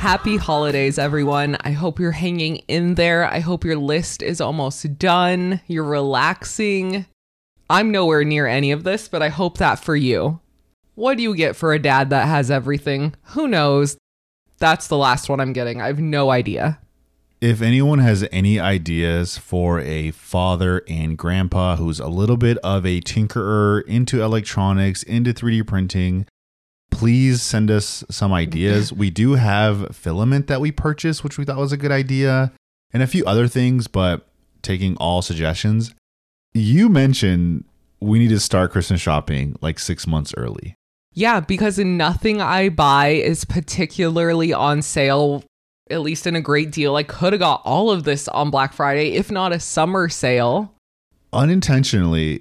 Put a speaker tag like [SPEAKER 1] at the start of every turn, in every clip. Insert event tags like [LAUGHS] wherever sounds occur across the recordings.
[SPEAKER 1] Happy holidays, everyone. I hope you're hanging in there. I hope your list is almost done. You're relaxing. I'm nowhere near any of this, but I hope that for you. What do you get for a dad that has everything? Who knows? That's the last one I'm getting. I have no idea.
[SPEAKER 2] If anyone has any ideas for a father and grandpa who's a little bit of a tinkerer into electronics, into 3D printing, please send us some ideas. we do have filament that we purchased, which we thought was a good idea, and a few other things, but taking all suggestions. You mentioned we need to start Christmas shopping like six months early.
[SPEAKER 1] Yeah, because nothing I buy is particularly on sale, at least in a great deal. I could have got all of this on Black Friday, if not a summer sale.
[SPEAKER 2] Unintentionally,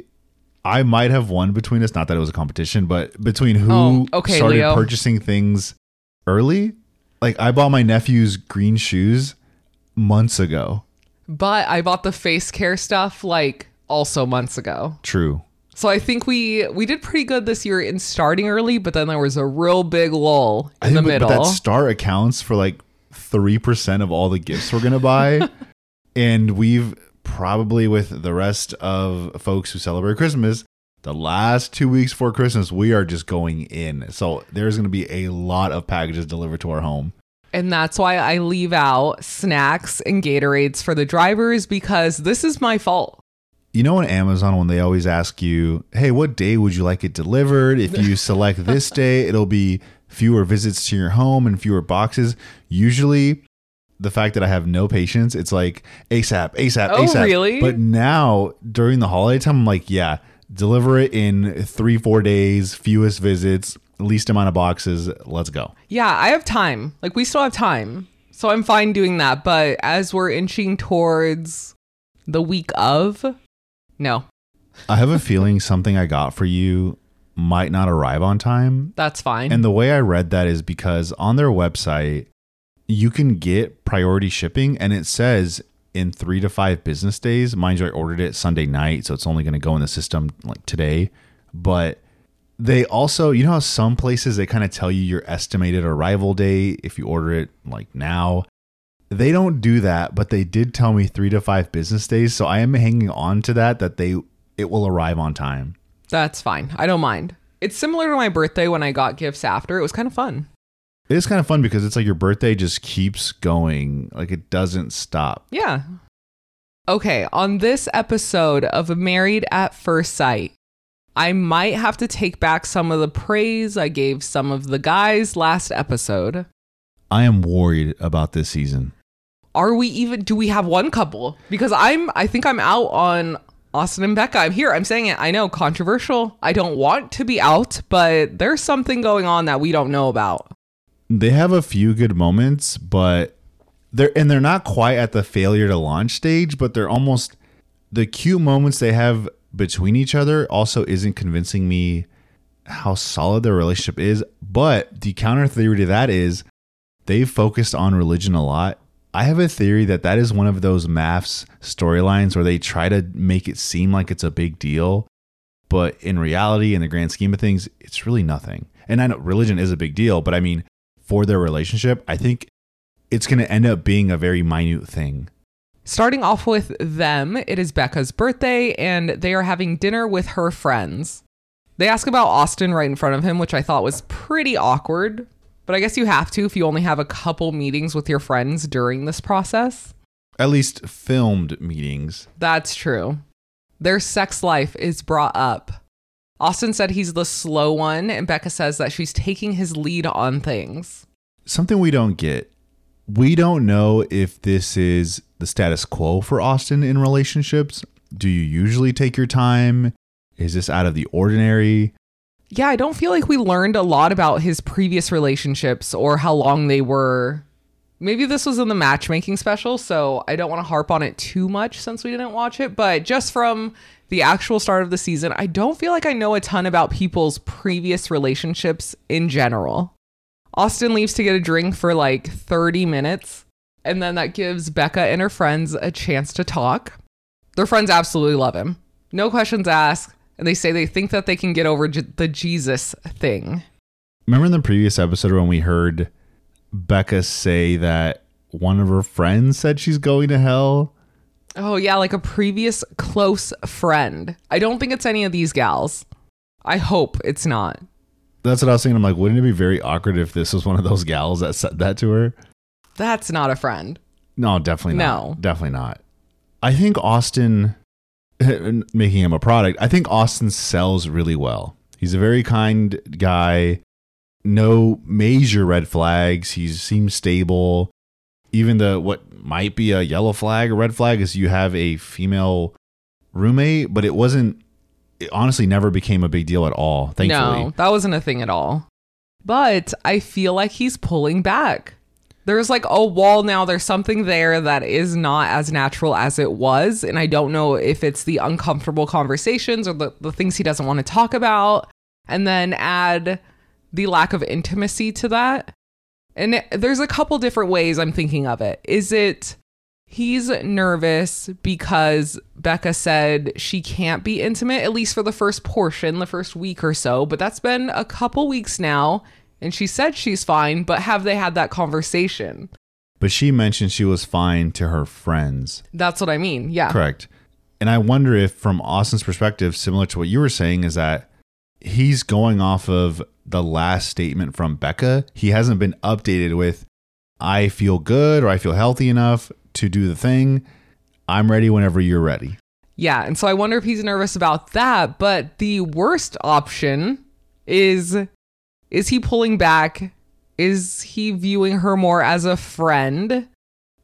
[SPEAKER 2] I might have won between us. Not that it was a competition, but between who
[SPEAKER 1] Oh, okay,
[SPEAKER 2] started
[SPEAKER 1] Leo.
[SPEAKER 2] purchasing things early. Like I bought my nephew's green shoes months ago.
[SPEAKER 1] But I bought the face care stuff like also months ago.
[SPEAKER 2] True.
[SPEAKER 1] So I think we we did pretty good this year in starting early, but then there was a real big lull in the
[SPEAKER 2] but-
[SPEAKER 1] middle.
[SPEAKER 2] But that start accounts for like three percent of all the gifts we're gonna buy, [LAUGHS] and we've probably with the rest of folks who celebrate Christmas, the last two weeks before Christmas, we are just going in. So there's gonna be a lot of packages delivered to our home.
[SPEAKER 1] and that's why I leave out snacks and Gatorades for the drivers because this is my fault.
[SPEAKER 2] You know, on Amazon, when they always ask you, hey, what day would you like it delivered? If you [LAUGHS] select this day, it'll be fewer visits to your home and fewer boxes. Usually, the fact that I have no patience, it's like ASAP, ASAP,
[SPEAKER 1] Oh,
[SPEAKER 2] ASAP.
[SPEAKER 1] really?
[SPEAKER 2] But now, during the holiday time, I'm like, yeah, deliver it in three, four days, fewest visits, least amount of boxes. Let's go.
[SPEAKER 1] Yeah, I have time. Like we still have time. So I'm fine doing that, but as we're inching towards the week of no,
[SPEAKER 2] I have a feeling something I got for you might not arrive on time.
[SPEAKER 1] that's fine.
[SPEAKER 2] And the way I read that is because on their website, you can get priority shipping and it says in three to five business days. Mind you, I ordered it Sunday night, so it's only going to go in the system like today. But they also, you know how some places they kind of tell you your estimated arrival date if you order it like now. They don't do that, but they did tell me three to five business days. So I am hanging on to that that they it will arrive on time.
[SPEAKER 1] that's fine. I don't mind. It's similar to my birthday when I got gifts after. It was kind of fun.
[SPEAKER 2] It is kind of fun because it's like your birthday just keeps going. Like it doesn't stop.
[SPEAKER 1] Yeah. Okay, on this episode of Married at First Sight, I might have to take back some of the praise I gave some of the guys last episode.
[SPEAKER 2] I am worried about this season.
[SPEAKER 1] Are we even do we have one couple? Because I'm I think I'm out on Austin and Becca. I'm here. I'm saying it. I know controversial. I don't want to be out, but there's something going on that we don't know about.
[SPEAKER 2] They have a few good moments, but they're and they're not quite at the failure to launch stage, but they're almost the cute moments they have between each other also isn't convincing me how solid their relationship is. But the counter theory to that is they've focused on religion a lot. I have a theory that that is one of those MAFS storylines where they try to make it seem like it's a big deal, but in reality, in the grand scheme of things, it's really nothing. And I know religion is a big deal, but I mean, for their relationship, I think it's going to end up being a very minute thing.
[SPEAKER 1] Starting off with them, it is Becca's birthday and they are having dinner with her friends. They ask about Austin right in front of him, which I thought was pretty awkward, but I guess you have to if you only have a couple meetings with your friends during this process.
[SPEAKER 2] At least filmed meetings.
[SPEAKER 1] That's true. Their sex life is brought up. Austin said he's the slow one, and Becca says that she's taking his lead on things.
[SPEAKER 2] Something we don't get. We don't know if this is the status quo for Austin in relationships. Do you usually take your time? Is this out of the ordinary?
[SPEAKER 1] Yeah, I don't feel like we learned a lot about his previous relationships or how long they were. Maybe this was in the matchmaking special, so I don't want to harp on it too much since we didn't watch it. But just from the actual start of the season, I don't feel like I know a ton about people's previous relationships in general. Austin leaves to get a drink for like 30 minutes, and then that gives Becca and her friends a chance to talk. Their friends absolutely love him. No questions asked, and they say they think that they can get over J- the Jesus thing.
[SPEAKER 2] Remember in the previous episode when we heard Becca say that one of her friends said she's going to hell.
[SPEAKER 1] Oh, yeah, like a previous close friend. I don't think it's any of these gals. I hope it's not.
[SPEAKER 2] That's what I was thinking. I'm like, wouldn't it be very awkward if this was one of those gals that said that to her?
[SPEAKER 1] That's not a friend.
[SPEAKER 2] No, definitely not.
[SPEAKER 1] No.
[SPEAKER 2] Definitely not. I think Austin, [LAUGHS] making him a product, I think Austin sells really well. He's a very kind guy. No major red flags. He seems stable. Even the what might be a yellow flag or red flag is you have a female roommate, but it wasn't. It honestly never became a big deal at all. Thankfully,
[SPEAKER 1] No, that wasn't a thing at all. But I feel like he's pulling back. There's like a wall now. There's something there that is not as natural as it was. And I don't know if it's the uncomfortable conversations or the, the things he doesn't want to talk about. And then add the lack of intimacy to that. And there's a couple different ways I'm thinking of it. Is it he's nervous because Becca said she can't be intimate, at least for the first portion, the first week or so. But that's been a couple weeks now. And she said she's fine, but have they had that conversation?
[SPEAKER 2] but she mentioned she was fine to her friends.
[SPEAKER 1] That's what I mean. Yeah.
[SPEAKER 2] Correct. And I wonder if, from Austin's perspective, similar to what you were saying, is that he's going off of the last statement from Becca. He hasn't been updated with, I feel good or I feel healthy enough to do the thing. I'm ready whenever you're ready.
[SPEAKER 1] Yeah. And so I wonder if he's nervous about that. But the worst option is is he pulling back? Is he viewing her more as a friend?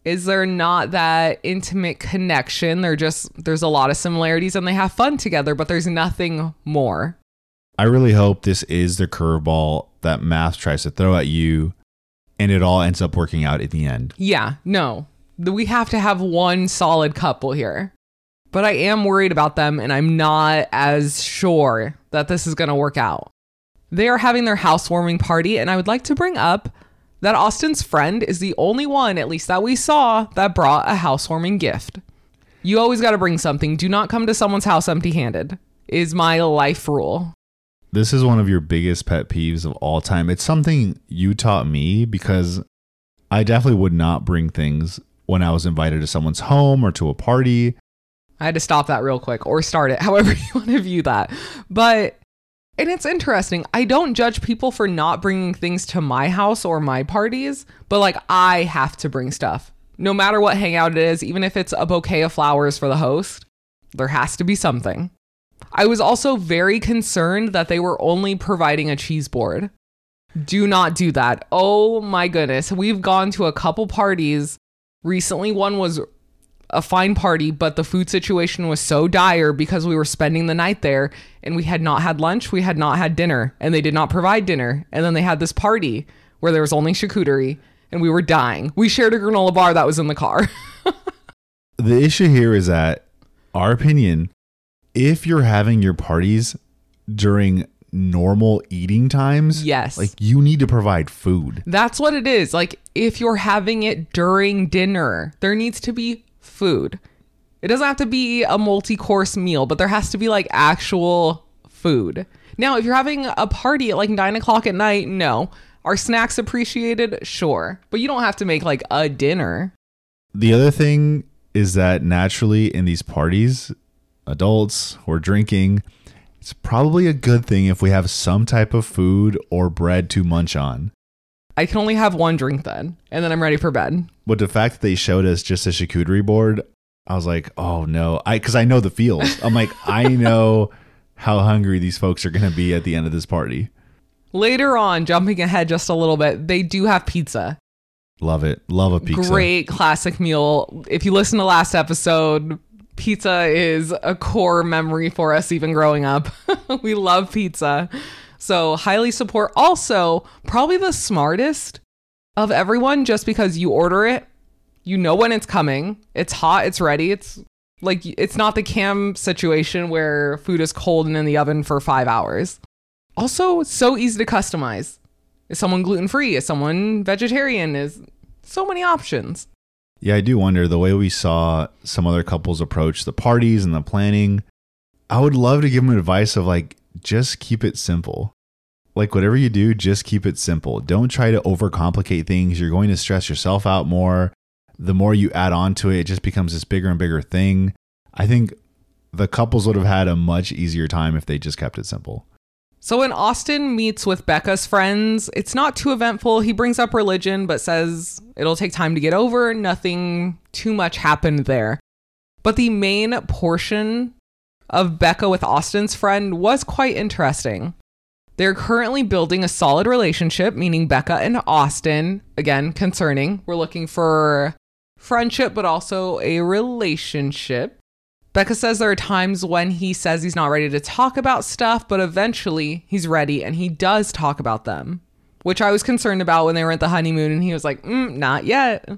[SPEAKER 1] Is there not that intimate connection? They're just there's a lot of similarities and they have fun together, but there's nothing more.
[SPEAKER 2] I really hope this is the curveball that MAFS tries to throw at you and it all ends up working out in the end.
[SPEAKER 1] Yeah, no. We have to have one solid couple here. But I am worried about them and I'm not as sure that this is going to work out. They are having their housewarming party, and I would like to bring up that Austin's friend is the only one, at least that we saw, that brought a housewarming gift. You always got to bring something. Do not come to someone's house empty handed, is my life rule.
[SPEAKER 2] This is one of your biggest pet peeves of all time. It's something you taught me because I definitely would not bring things when I was invited to someone's home or to a party.
[SPEAKER 1] I had to stop that real quick or start it, [LAUGHS] however you want to view that. But, and it's interesting. I don't judge people for not bringing things to my house or my parties, but like I have to bring stuff. No matter what hangout it is, even if it's a bouquet of flowers for the host, there has to be something. I was also very concerned that they were only providing a cheese board. Do not do that. Oh my goodness. We've gone to a couple parties. Recently, one was a fine party, but the food situation was so dire because we were spending the night there and we had not had lunch, we had not had dinner, and they did not provide dinner. And then they had this party where there was only charcuterie and we were dying. We shared a granola bar that was in the car. [LAUGHS]
[SPEAKER 2] The issue here is that, our opinion, if you're having your parties during normal eating times,
[SPEAKER 1] Yes.
[SPEAKER 2] like you need to provide food.
[SPEAKER 1] That's what it is. Like if you're having it during dinner, there needs to be food. It doesn't have to be a multi course meal, but there has to be like actual food. Now, if you're having a party at like nine o'clock at night, no. Are snacks appreciated? Sure. But you don't have to make like a dinner.
[SPEAKER 2] The other thing is that naturally in these parties, adults or drinking, it's probably a good thing if we have some type of food or bread to munch on.
[SPEAKER 1] I can only have one drink then, and then I'm ready for bed.
[SPEAKER 2] But the fact that they showed us just a charcuterie board, I was like, oh no. I because I know the feels. I'm like, [LAUGHS] I know how hungry these folks are gonna be at the end of this party.
[SPEAKER 1] Later on, jumping ahead just a little bit, they do have pizza.
[SPEAKER 2] Love it. Love a pizza.
[SPEAKER 1] Great classic meal. If you listen to last episode, pizza is a core memory for us even growing up. [LAUGHS] we love pizza. So, highly support. Also, probably the smartest of everyone just because you order it, you know when it's coming, it's hot, it's ready. It's like it's not the cam situation where food is cold and in the oven for 5 hours. Also, so easy to customize. Is someone gluten free? Is someone vegetarian? Is so many options.
[SPEAKER 2] Yeah, I do wonder the way we saw some other couples approach the parties and the planning. I would love to give them advice of like just keep it simple. like whatever you do, just keep it simple. Don't try to overcomplicate things. You're going to stress yourself out more. The more you add on to it, it just becomes this bigger and bigger thing. I think the couples would have had a much easier time if they just kept it simple.
[SPEAKER 1] So when Austin meets with Becca's friends, it's not too eventful. He brings up religion, but says it'll take time to get over. Nothing too much happened there. But the main portion of Becca with Austin's friend was quite interesting. They're currently building a solid relationship, meaning Becca and Austin. Again, concerning. We're looking for friendship, but also a relationship. Becca says there are times when he says he's not ready to talk about stuff, but eventually he's ready and he does talk about them, which I was concerned about when they were at the honeymoon and he was like, mm, not yet.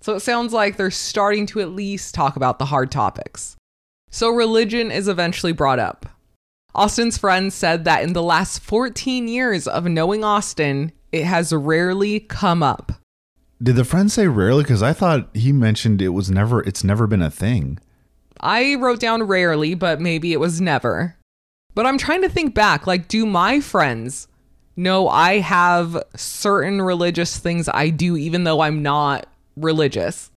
[SPEAKER 1] So it sounds like they're starting to at least talk about the hard topics. So religion is eventually brought up. Austin's friend said that in the last 14 years of knowing Austin, it has rarely come up.
[SPEAKER 2] Did the friend say rarely? Because I thought he mentioned it was never, it's never been a thing.
[SPEAKER 1] I wrote down rarely, but maybe it was never. But I'm trying to think back like, do my friends know I have certain religious things I do, even though I'm not religious?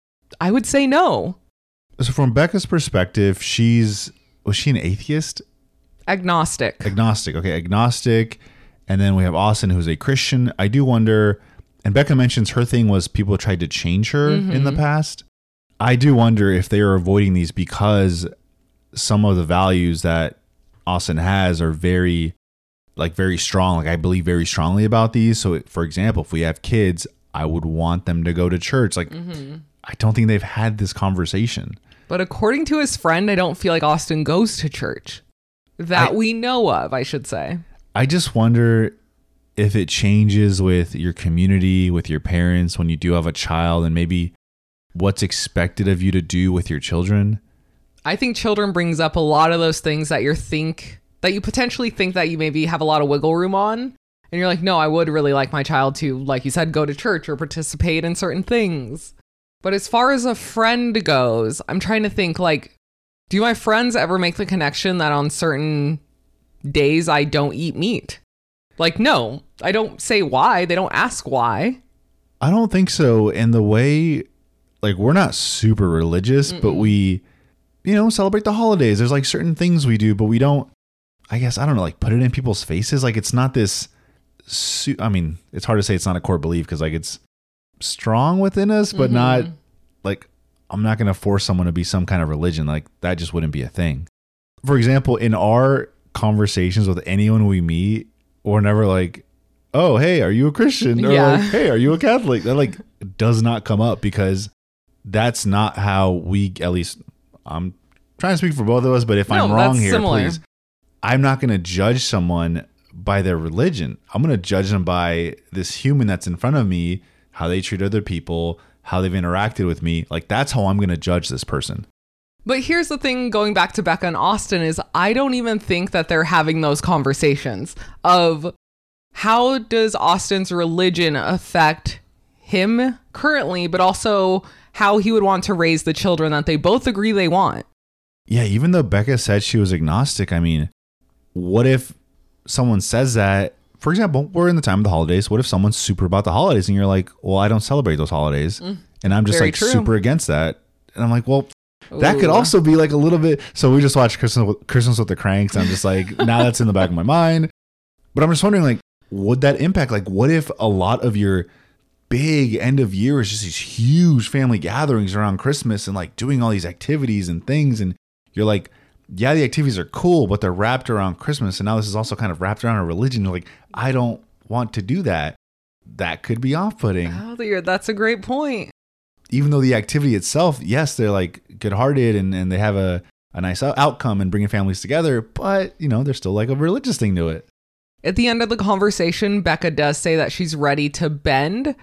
[SPEAKER 1] I would say no.
[SPEAKER 2] So, from Becca's perspective, she's, was she an atheist?
[SPEAKER 1] Agnostic.
[SPEAKER 2] Agnostic. Okay, agnostic. And then we have Austin, who's a Christian. I do wonder, and Becca mentions her thing was people tried to change her in the mm-hmm. past. I do wonder if they are avoiding these because some of the values that Austin has are very, like, very strong. Like, I believe very strongly about these. So, for example, if we have kids, I would want them to go to church. Like, mm-hmm. I don't think they've had this conversation.
[SPEAKER 1] But according to his friend, I don't feel like Austin goes to church. That
[SPEAKER 2] I-
[SPEAKER 1] we know of, I should say.
[SPEAKER 2] I just wonder if it changes with your community, with your parents when you do have a child, and maybe what's expected of you to do with your children.
[SPEAKER 1] I think children brings up a lot of those things that you think that you potentially think that you maybe have a lot of wiggle room on. And you're like, no, I would really like my child to, like you said, go to church or participate in certain things. But as far as a friend goes, I'm trying to think like, do my friends ever make the connection that on certain days I don't eat meat? Like, no, I don't say why. They don't ask why.
[SPEAKER 2] I don't think so. And the way, like, we're not super religious, but we, you know, celebrate the holidays. There's like certain things we do, but we don't, I guess, I don't know, like put it in people's faces. Like, it's not this, su- I mean, it's hard to say it's not a core belief because, like, it's strong within us, but not mm-hmm. like, I'm not going to force someone to be some kind of religion. Like, that just wouldn't be a thing. For example, in our conversations with anyone we meet, we're never like, oh, hey, are you a Christian? Or
[SPEAKER 1] Yeah.
[SPEAKER 2] like, hey, are you a Catholic? That like does not come up because that's not how we, at least I'm trying to speak for both of us, but if I'm wrong here,
[SPEAKER 1] similar.
[SPEAKER 2] please. I'm not going to judge someone by their religion. I'm going to judge them by this human that's in front of me, how they treat other people, how they've interacted with me. Like that's how I'm going to judge this person.
[SPEAKER 1] But here's the thing going back to Becca and Austin is I don't even think that they're having those conversations of how does Austin's religion affect him currently, but also how he would want to raise the children that they both agree they want.
[SPEAKER 2] Yeah, even though Becca said she was agnostic, I mean, what if someone says that? For example, we're in the time of the holidays. What if someone's super about the holidays and you're like, well, I don't celebrate those holidays. Mm. and I'm just like
[SPEAKER 1] true.
[SPEAKER 2] super against that. And I'm like, well, that could also be like a little bit. So we just watched Christmas with, Christmas with the Cranks. I'm just like, [LAUGHS] now that's in the back of my mind. But I'm just wondering, like, would that impact? Like, what if a lot of your big end of year is just these huge family gatherings around Christmas and like doing all these activities and things? And you're like, yeah, the activities are cool, but they're wrapped around Christmas. And now this is also kind of wrapped around a religion. You're like, I don't want to do that. That could be off putting
[SPEAKER 1] Oh, that's a great point.
[SPEAKER 2] even though the activity itself, yes, they're like good hearted and, and they have a, a nice outcome and bringing families together, but you know, there's still like a religious thing to it.
[SPEAKER 1] At the end of the conversation, Becca does say that she's ready to bend,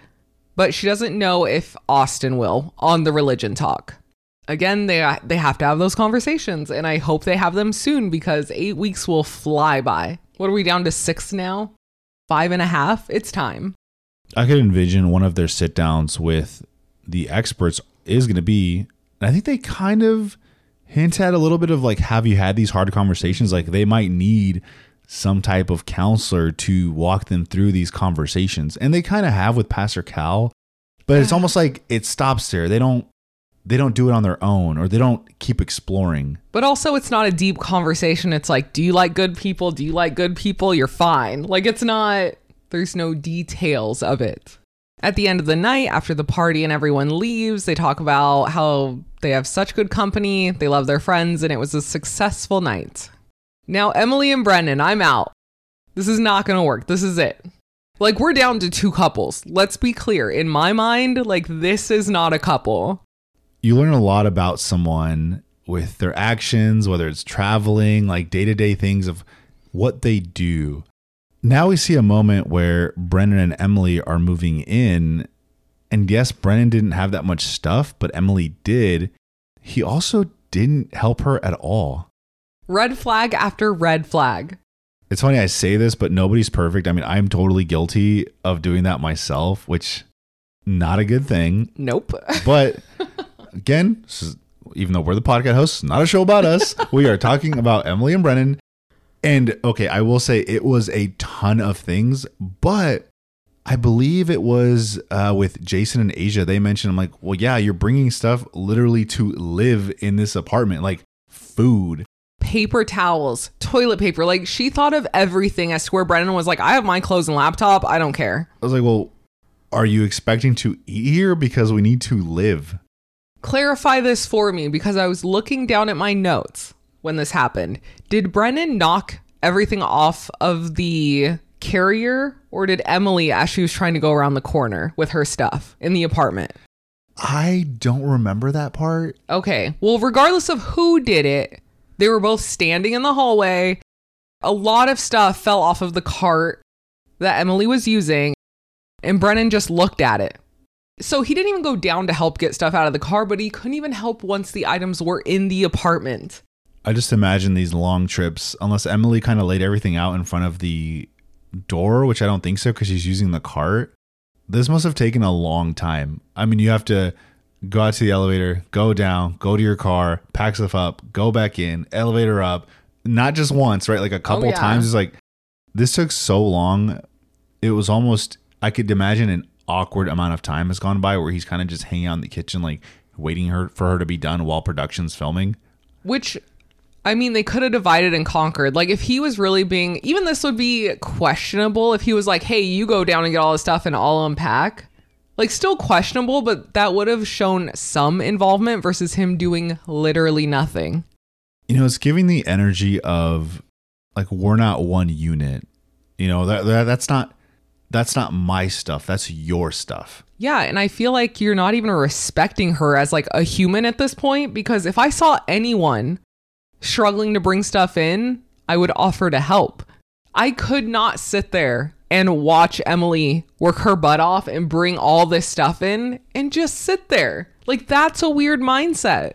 [SPEAKER 1] but she doesn't know if Austin will on the religion talk. Again, they they have to have those conversations, and I hope they have them soon because eight weeks will fly by. What are we down to six now? Five and a half? It's time.
[SPEAKER 2] I could envision one of their sit downs with the experts is going to be, I think they kind of hint at a little bit of like, have you had these hard conversations? Like they might need some type of counselor to walk them through these conversations. And they kind of have with Pastor Cal, but it's almost like it stops there. They don't they don't do it on their own or they don't keep exploring.
[SPEAKER 1] But also, it's not a deep conversation. It's like, do you like good people? Do you like good people? You're fine. Like, it's not, there's no details of it. At the end of the night, after the party and everyone leaves, they talk about how they have such good company, they love their friends, and it was a successful night. Now, Emily and Brennan, I'm out. This is not going to work. This is it. Like, we're down to two couples. Let's be clear. In my mind, like, this is not a couple.
[SPEAKER 2] You learn a lot about someone with their actions, whether it's traveling, like day to day things of what they do. Now we see a moment where Brennan and Emily are moving in. And yes, Brennan didn't have that much stuff, but Emily did. He also didn't help her at all.
[SPEAKER 1] Red flag after red flag.
[SPEAKER 2] It's funny I say this, but nobody's perfect. I mean, I'm totally guilty of doing that myself, which not a good thing.
[SPEAKER 1] Nope. [LAUGHS]
[SPEAKER 2] But again, is, even though we're the podcast hosts, not a show about us. [LAUGHS] we are talking about Emily and Brennan. And okay, I will say it was a ton of things, but I believe it was uh, with Jason and Asia. They mentioned, I'm like, well, yeah, you're bringing stuff literally to live in this apartment, like food.
[SPEAKER 1] Paper towels, toilet paper. Like she thought of everything as to where Brennan was like, I have my clothes and laptop. I don't care.
[SPEAKER 2] I was like, well, are you expecting to eat here? Because we need to live.
[SPEAKER 1] Clarify this for me because I was looking down at my notes when this happened. Did Brennan knock everything off of the carrier or did Emily as she was trying to go around the corner with her stuff in the apartment?
[SPEAKER 2] I don't remember that part.
[SPEAKER 1] Okay. Well, regardless of who did it, they were both standing in the hallway. A lot of stuff fell off of the cart that Emily was using, and Brennan just looked at it. So he didn't even go down to help get stuff out of the car, but he couldn't even help once the items were in the apartment.
[SPEAKER 2] I just imagine these long trips, unless Emily kind of laid everything out in front of the door, which I don't think so because she's using the cart. This must have taken a long time. I mean, you have to go out to the elevator, go down, go to your car, pack stuff up, go back in, elevator up, not just once, right? Like a oh, couple
[SPEAKER 1] yeah.
[SPEAKER 2] times. It's like this took so long. It was almost I could imagine an awkward amount of time has gone by where he's kind of just hanging out in the kitchen, like waiting her for her to be done while production's filming.
[SPEAKER 1] Which, I mean, they could have divided and conquered. Like, if he was really being, even this would be questionable if he was like, hey, you go down and get all this stuff and I'll unpack. Like, still questionable, but that would have shown some involvement versus him doing literally nothing.
[SPEAKER 2] You know, it's giving the energy of like we're not one unit. You know, that, that that's not that's not my stuff. That's your stuff.
[SPEAKER 1] Yeah, and I feel like you're not even respecting her as like a human at this point because if I saw anyone struggling to bring stuff in, I would offer to help. I could not sit there and watch Emily work her butt off and bring all this stuff in and just sit there. Like that's a weird mindset.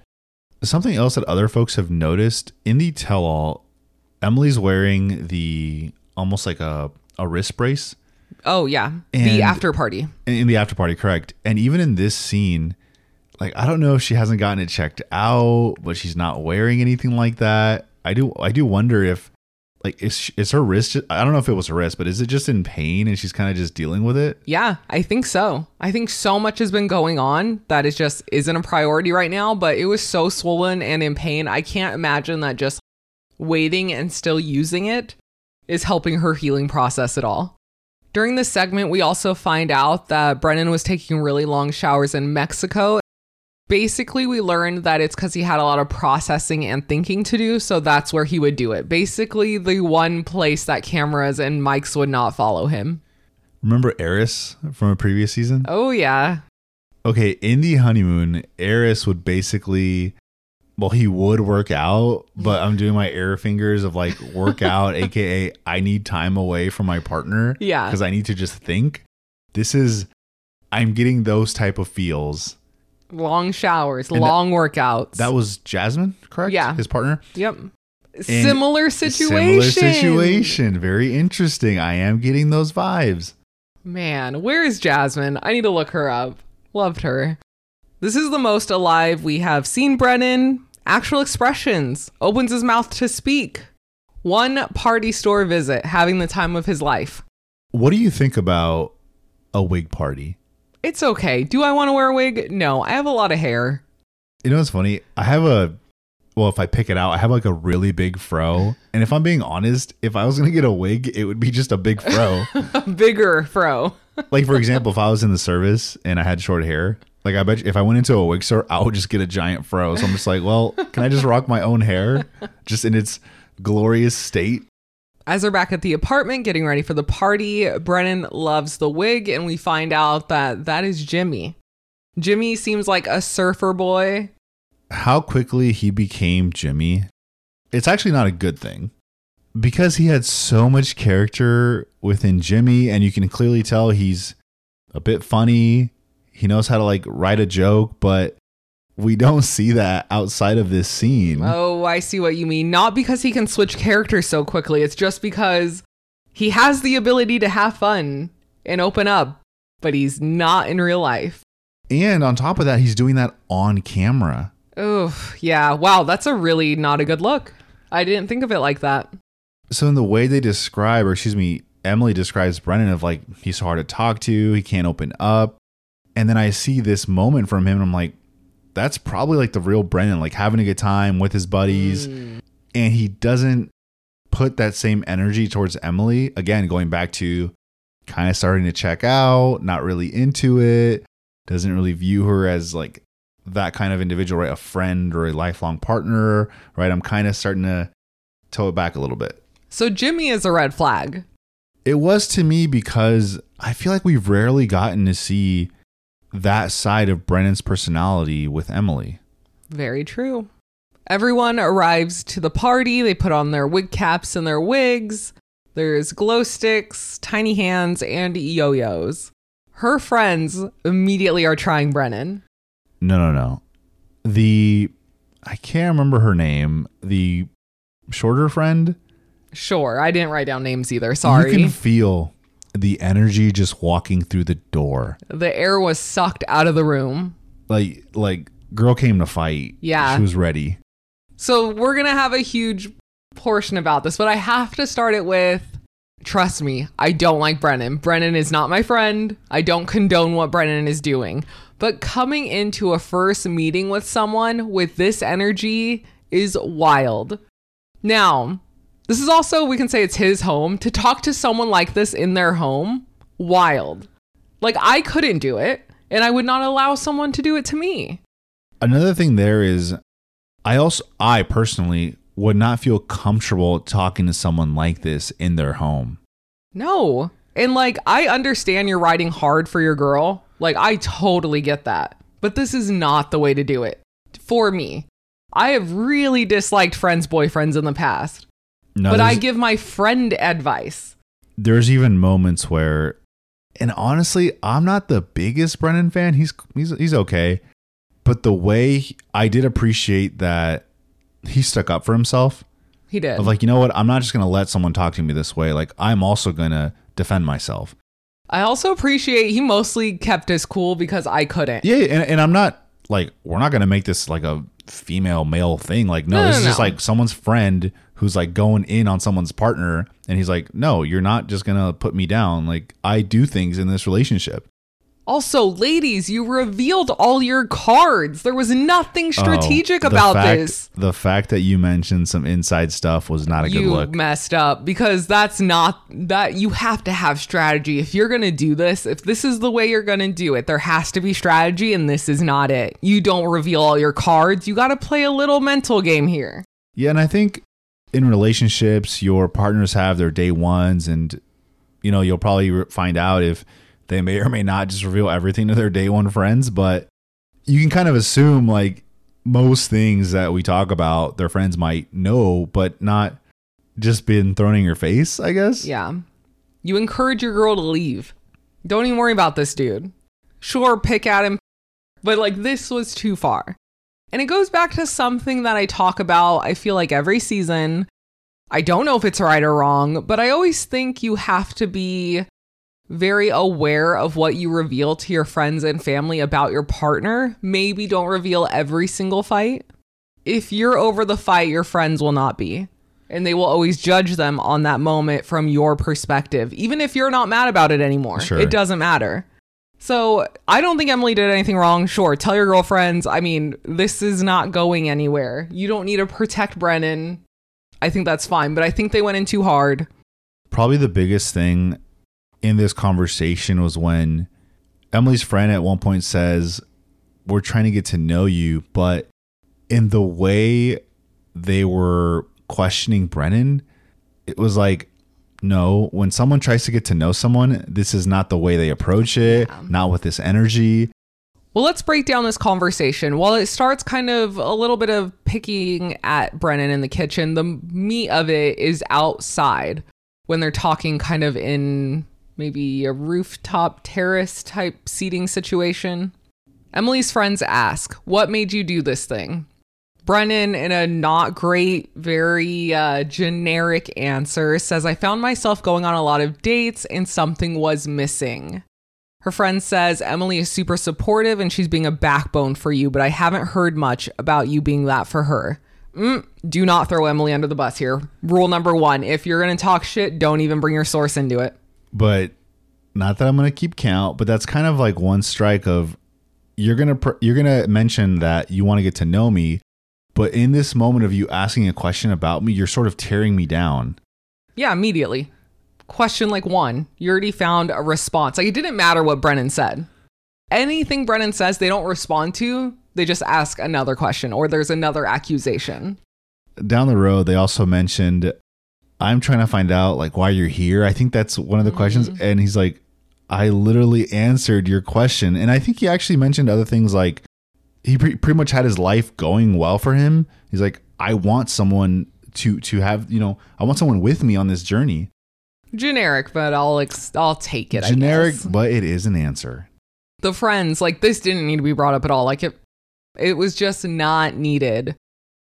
[SPEAKER 2] Something else that other folks have noticed in the tell all, Emily's wearing the almost like a, a wrist brace
[SPEAKER 1] Oh yeah,
[SPEAKER 2] And-
[SPEAKER 1] the after party.
[SPEAKER 2] in, in the after party, correct? And even in this scene, like I don't know if she hasn't gotten it checked out, but she's not wearing anything like that. I do I do wonder if like is is her wrist just, I don't know if it was her wrist, but is it just in pain and she's kind of just dealing with it?
[SPEAKER 1] Yeah, I think so. I think so much has been going on that it just isn't a priority right now, but it was so swollen and in pain. I can't imagine that just waiting and still using it is helping her healing process at all. During this segment, we also find out that Brennan was taking really long showers in Mexico. Basically, we learned that it's because he had a lot of processing and thinking to do, so that's where he would do it. Basically, the one place that cameras and mics would not follow him.
[SPEAKER 2] Remember Airris from a previous season?
[SPEAKER 1] Oh, yeah.
[SPEAKER 2] Okay, in the honeymoon, Airris would basically well, he would work out, but I'm doing my air fingers of like work [LAUGHS] out, aka I need time away from my partner.
[SPEAKER 1] Yeah.
[SPEAKER 2] Because I need to just think. This is I'm getting those type of feels.
[SPEAKER 1] Long showers,
[SPEAKER 2] that-
[SPEAKER 1] long workouts.
[SPEAKER 2] That was Jasmine, correct?
[SPEAKER 1] Yeah.
[SPEAKER 2] His partner?
[SPEAKER 1] yep. Similar situation.
[SPEAKER 2] Similar situation. Very interesting. I am getting those vibes.
[SPEAKER 1] Man, where is Jasmine? I need to look her up. Loved her. This is the most alive we have seen Brennan. Actual expressions. Opens his mouth to speak. One party store visit, having the time of his life.
[SPEAKER 2] What do you think about a wig party?
[SPEAKER 1] It's okay. Do I want to wear a wig? No, I have a lot of hair.
[SPEAKER 2] You know what's funny? I have a well, if I pick it out, I have like a really big fro. And if I'm being honest, if I was gonna get a wig, it would be just a big fro. [LAUGHS]
[SPEAKER 1] Bigger fro. [LAUGHS]
[SPEAKER 2] like for example, if I was in the service and I had short hair, like I bet you, if I went into a wig store, I would just get a giant fro. So I'm just like, well, can I just rock my own hair just in its glorious state?
[SPEAKER 1] As they're back at the apartment getting ready for the party, Brennan loves the wig, and we find out that that is Jimmy. Jimmy seems like a surfer boy.
[SPEAKER 2] How quickly he became Jimmy, it's actually not a good thing because he had so much character within Jimmy, and you can clearly tell he's a bit funny. He knows how to like write a joke, but we don't see that outside of this scene.
[SPEAKER 1] Oh, I see what you mean. Not because he can switch characters so quickly, it's just because he has the ability to have fun and open up, but he's not in real life.
[SPEAKER 2] And on top of that, he's doing that on camera.
[SPEAKER 1] Oh, yeah. Wow, that's a really not a good look. I didn't think of it like that.
[SPEAKER 2] So, in the way they describe, or excuse me, Emily describes Brennan of like, he's hard to talk to, he can't open up. And then I see this moment from him, and I'm like, that's probably like the real Brennan, like having a good time with his buddies.
[SPEAKER 1] Mm.
[SPEAKER 2] And he doesn't put that same energy towards Emily. Again, going back to kind of starting to check out, not really into it, doesn't really view her as like that kind of individual, right? A friend or a lifelong partner, right? I'm kind of starting to toe it back a little bit.
[SPEAKER 1] So Jimmy is a red flag.
[SPEAKER 2] It was to me because I feel like we've rarely gotten to see that side of Brennan's personality with Emily.
[SPEAKER 1] Very true. Everyone arrives to the party. They put on their wig caps and their wigs. There's glow sticks, tiny hands, and yo yo's. Her friends immediately are trying Brennan.
[SPEAKER 2] No, no, no. The I can't remember her name. The shorter friend.
[SPEAKER 1] Sure, I didn't write down names either. Sorry.
[SPEAKER 2] You can feel the energy just walking through the door.
[SPEAKER 1] the air was sucked out of the room.
[SPEAKER 2] Like like girl came to fight.
[SPEAKER 1] Yeah.
[SPEAKER 2] She was ready.
[SPEAKER 1] So we're going to have a huge portion about this, but I have to start it with trust me, I don't like Brennan. Brennan is not my friend. I don't condone what Brennan is doing. But coming into a first meeting with someone with this energy is wild. Now, this is also, we can say it's his home. To talk to someone like this in their home, wild. Like, I couldn't do it, and I would not allow someone to do it to me.
[SPEAKER 2] Another thing there is I also I personally would not feel comfortable talking to someone like this in their home.
[SPEAKER 1] No. And like, I understand you're riding hard for your girl. Like, I totally get that. But this is not the way to do it for me. I have really disliked friends' boyfriends in the past,
[SPEAKER 2] No,
[SPEAKER 1] but I give my friend advice.
[SPEAKER 2] there's even moments where and honestly i'm not the biggest brennan fan. He's he's he's okay. But the way he- i did appreciate that he stuck up for himself.
[SPEAKER 1] He did.
[SPEAKER 2] of like you know what? I'm not just gonna let someone talk to me this way. Like i'm also gonna defend myself.
[SPEAKER 1] I also appreciate he mostly kept his cool because I couldn't.
[SPEAKER 2] yeah and, and i'm not like we're not gonna make this like a female male thing. Like no,
[SPEAKER 1] No,
[SPEAKER 2] this
[SPEAKER 1] no,
[SPEAKER 2] is just like someone's friend who's like going in on someone's partner and he's like no you're not just gonna put me down like i do things in this relationship
[SPEAKER 1] Also, ladies, you revealed all your cards. There was nothing oh, strategic
[SPEAKER 2] Oh,
[SPEAKER 1] about
[SPEAKER 2] fact-
[SPEAKER 1] this.
[SPEAKER 2] The fact that you mentioned some inside stuff was not a good look.
[SPEAKER 1] you messed up because that's not that you have to have strategy if you're going to do this if this is the way you're going to do it there has to be strategy and this is not it you don't reveal all your cards you got to play a little mental game here
[SPEAKER 2] Yeah, and I think in relationships, your partners have their day ones, and you know you'll probably find out if they may or may not just reveal everything to their day one friends. But you can kind of assume like most things that we talk about, their friends might know, but not just been thrown in your face. I guess.
[SPEAKER 1] yeah you encourage your girl to leave don't even worry about this dude sure pick at him but like this was too far and it goes back to something that i talk about i feel like every season I don't know if it's right or wrong, but I always think you have to be very aware of what you reveal to your friends and family about your partner. Maybe don't reveal every single fight. If you're over the fight, your friends will not be. and they will always judge them on that moment from your perspective, even if you're not mad about it anymore.
[SPEAKER 2] Sure.
[SPEAKER 1] It doesn't matter. So I don't think Emily did anything wrong. Sure, tell your girlfriends. I mean, this is not going anywhere. You don't need to protect Brennan. I think that's fine, but I think they went in too hard.
[SPEAKER 2] Probably the biggest thing in this conversation was when Emily's friend at one point says, We're trying to get to know you, but in the way they were questioning Brennan, it was like, no, when someone tries to get to know someone, this is not the way they approach it,
[SPEAKER 1] Yeah.
[SPEAKER 2] not with this energy.
[SPEAKER 1] Well, let's break down this conversation. While it starts kind of a little bit of picking at Brennan in the kitchen, the meat of it is outside when they're talking kind of in maybe a rooftop terrace type seating situation. Emily's friends ask, What made you do this thing? Brennan, in a not great, very uh, generic answer, says, I found myself going on a lot of dates and something was missing. Her friend says Emily is super supportive and she's being a backbone for you, but I haven't heard much about you being that for her. Mm, do not throw Emily under the bus here. Rule number one if you're going to talk shit, don't even bring your source into it.
[SPEAKER 2] But not that I'm going to keep count, but that's kind of like one strike of you're going to pr- you're going to mention that you want to get to know me, but in this moment of you asking a question about me, you're sort of tearing me down.
[SPEAKER 1] Yeah, immediately. Question like one, you already found a response. Like it didn't matter what Brennan said. Anything Brennan says, they don't respond to, they just ask another question or there's another accusation.
[SPEAKER 2] Down the road, they also mentioned I'm trying to find out like why you're here. I think that's one of the questions mm-hmm. and he's like I literally answered your question. And I think he actually mentioned other things like he pre- pretty much had his life going well for him. He's like I want someone to to have, you know, I want someone with me on this journey.
[SPEAKER 1] Generic, but I'll ex- I'll take it. I
[SPEAKER 2] Generic, but it is an answer.
[SPEAKER 1] the friends like this didn't need to be brought up at all like it it was just not needed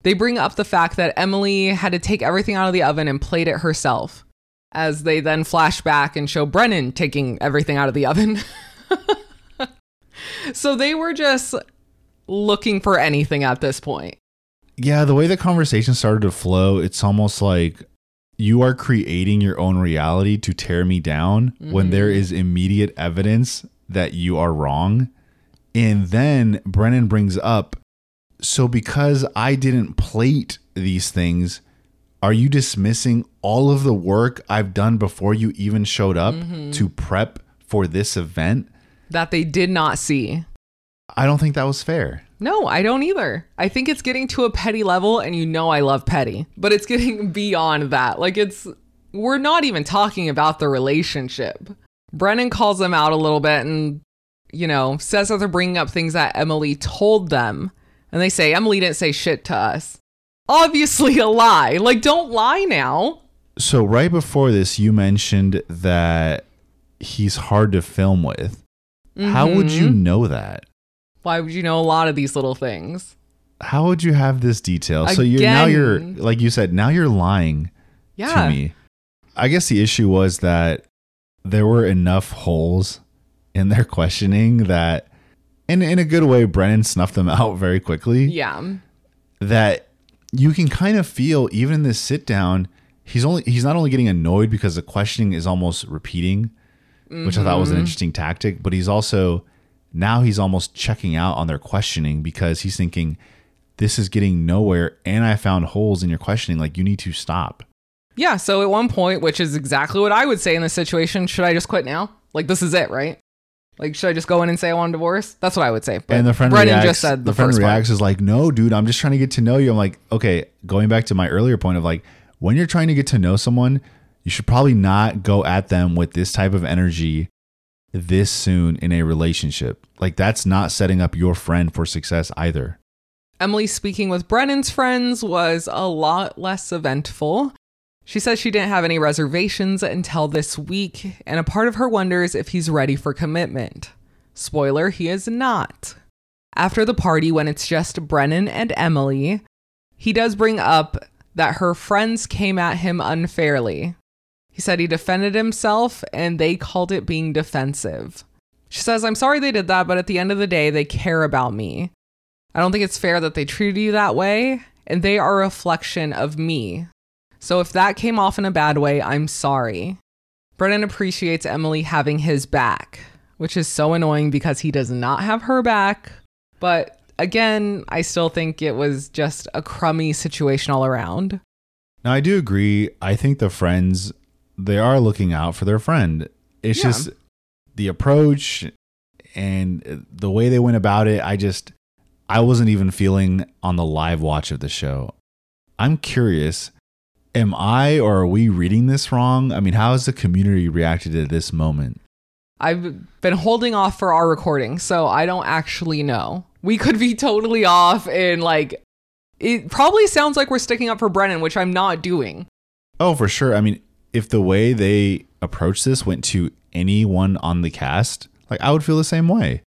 [SPEAKER 1] they bring up the fact that emily had to take everything out of the oven and plate it herself as they then flash back and show brennan taking everything out of the oven [LAUGHS] so they were just looking for anything at this point
[SPEAKER 2] Yeah, the way the conversation started to flow, it's almost like you are creating your own reality to tear me down when there mm-hmm. is immediate evidence that you are wrong. And then Brennan brings up, so because I didn't plate these things, are you dismissing all of the work I've done before you even showed up mm-hmm. to prep for this event?
[SPEAKER 1] that they did not see
[SPEAKER 2] I don't think that was fair.
[SPEAKER 1] No, I don't either. I think it's getting to a petty level, and you know I love petty, but it's getting [LAUGHS] beyond that. Like, it's, we're not even talking about the relationship. Brennan calls them out a little bit and, you know, says that they're bringing up things that Emily told them. And they say, Emily didn't say shit to us. Obviously, a lie. Like, don't lie now.
[SPEAKER 2] So right before this, you mentioned that he's hard to film with. How would you
[SPEAKER 1] Mm-hmm.
[SPEAKER 2] know that?
[SPEAKER 1] Why would you know a lot of these little things?
[SPEAKER 2] How would you have this detail? So you're now you're like you said, now you're lying
[SPEAKER 1] Yeah.
[SPEAKER 2] to me. I guess the issue was that there were enough holes in their [LAUGHS] questioning that in in a good way Brennan snuffed them [LAUGHS] out very quickly.
[SPEAKER 1] Yeah.
[SPEAKER 2] that you can kind of feel even in this sit down he's only he's not only getting annoyed because the questioning is almost repeating which i thought was an
[SPEAKER 1] Mm-hmm.
[SPEAKER 2] interesting tactic but he's also now he's almost checking out on their questioning because he's thinking this is getting nowhere and i found holes in your questioning like you need to stop
[SPEAKER 1] Yeah, so at one point, which is exactly what I would say in this situation, should I just quit now? Like this is it, right? Like should I just go in and say I want a divorce? That's what I would say. But
[SPEAKER 2] and the friend
[SPEAKER 1] Brennan
[SPEAKER 2] reacts,
[SPEAKER 1] just said the,
[SPEAKER 2] the friend reacts
[SPEAKER 1] part.
[SPEAKER 2] is like no dude i'm just trying to get to know you i'm like okay going back to my earlier point of like when you're trying to get to know someone you should probably not go at them with this type of energy this soon in a relationship like that's not setting up your friend for success either
[SPEAKER 1] Emily speaking with Brennan's friends was a lot less eventful. She says she didn't have any reservations until this week, and a part of her wonders if he's ready for commitment. Spoiler, he is not. After the party, when it's just Brennan and Emily, he does bring up that her friends came at him unfairly. He said he defended himself and they called it being defensive. She says, I'm sorry they did that, but at the end of the day, they care about me. I don't think it's fair that they treated you that way, and they are a reflection of me. So if that came off in a bad way, I'm sorry. Brennan appreciates Emily having his back, which is so annoying because he does not have her back. But again, I still think it was just a crummy situation all around.
[SPEAKER 2] Now I do agree. I think the friends they are looking out for their friend. It's
[SPEAKER 1] Yeah.
[SPEAKER 2] just the approach and the way they went about it. I just I wasn't even feeling on the live watch of the show. I'm curious. Am I or are we reading this wrong? I mean, how has the community reacted to this moment?
[SPEAKER 1] I've been holding off for our recording, so I don't actually know. We could be totally off and like it probably sounds like we're sticking up for Brennan, which I'm not doing.
[SPEAKER 2] Oh, for sure. I mean, if the way they approached this went to anyone on the cast, like I would feel the same way.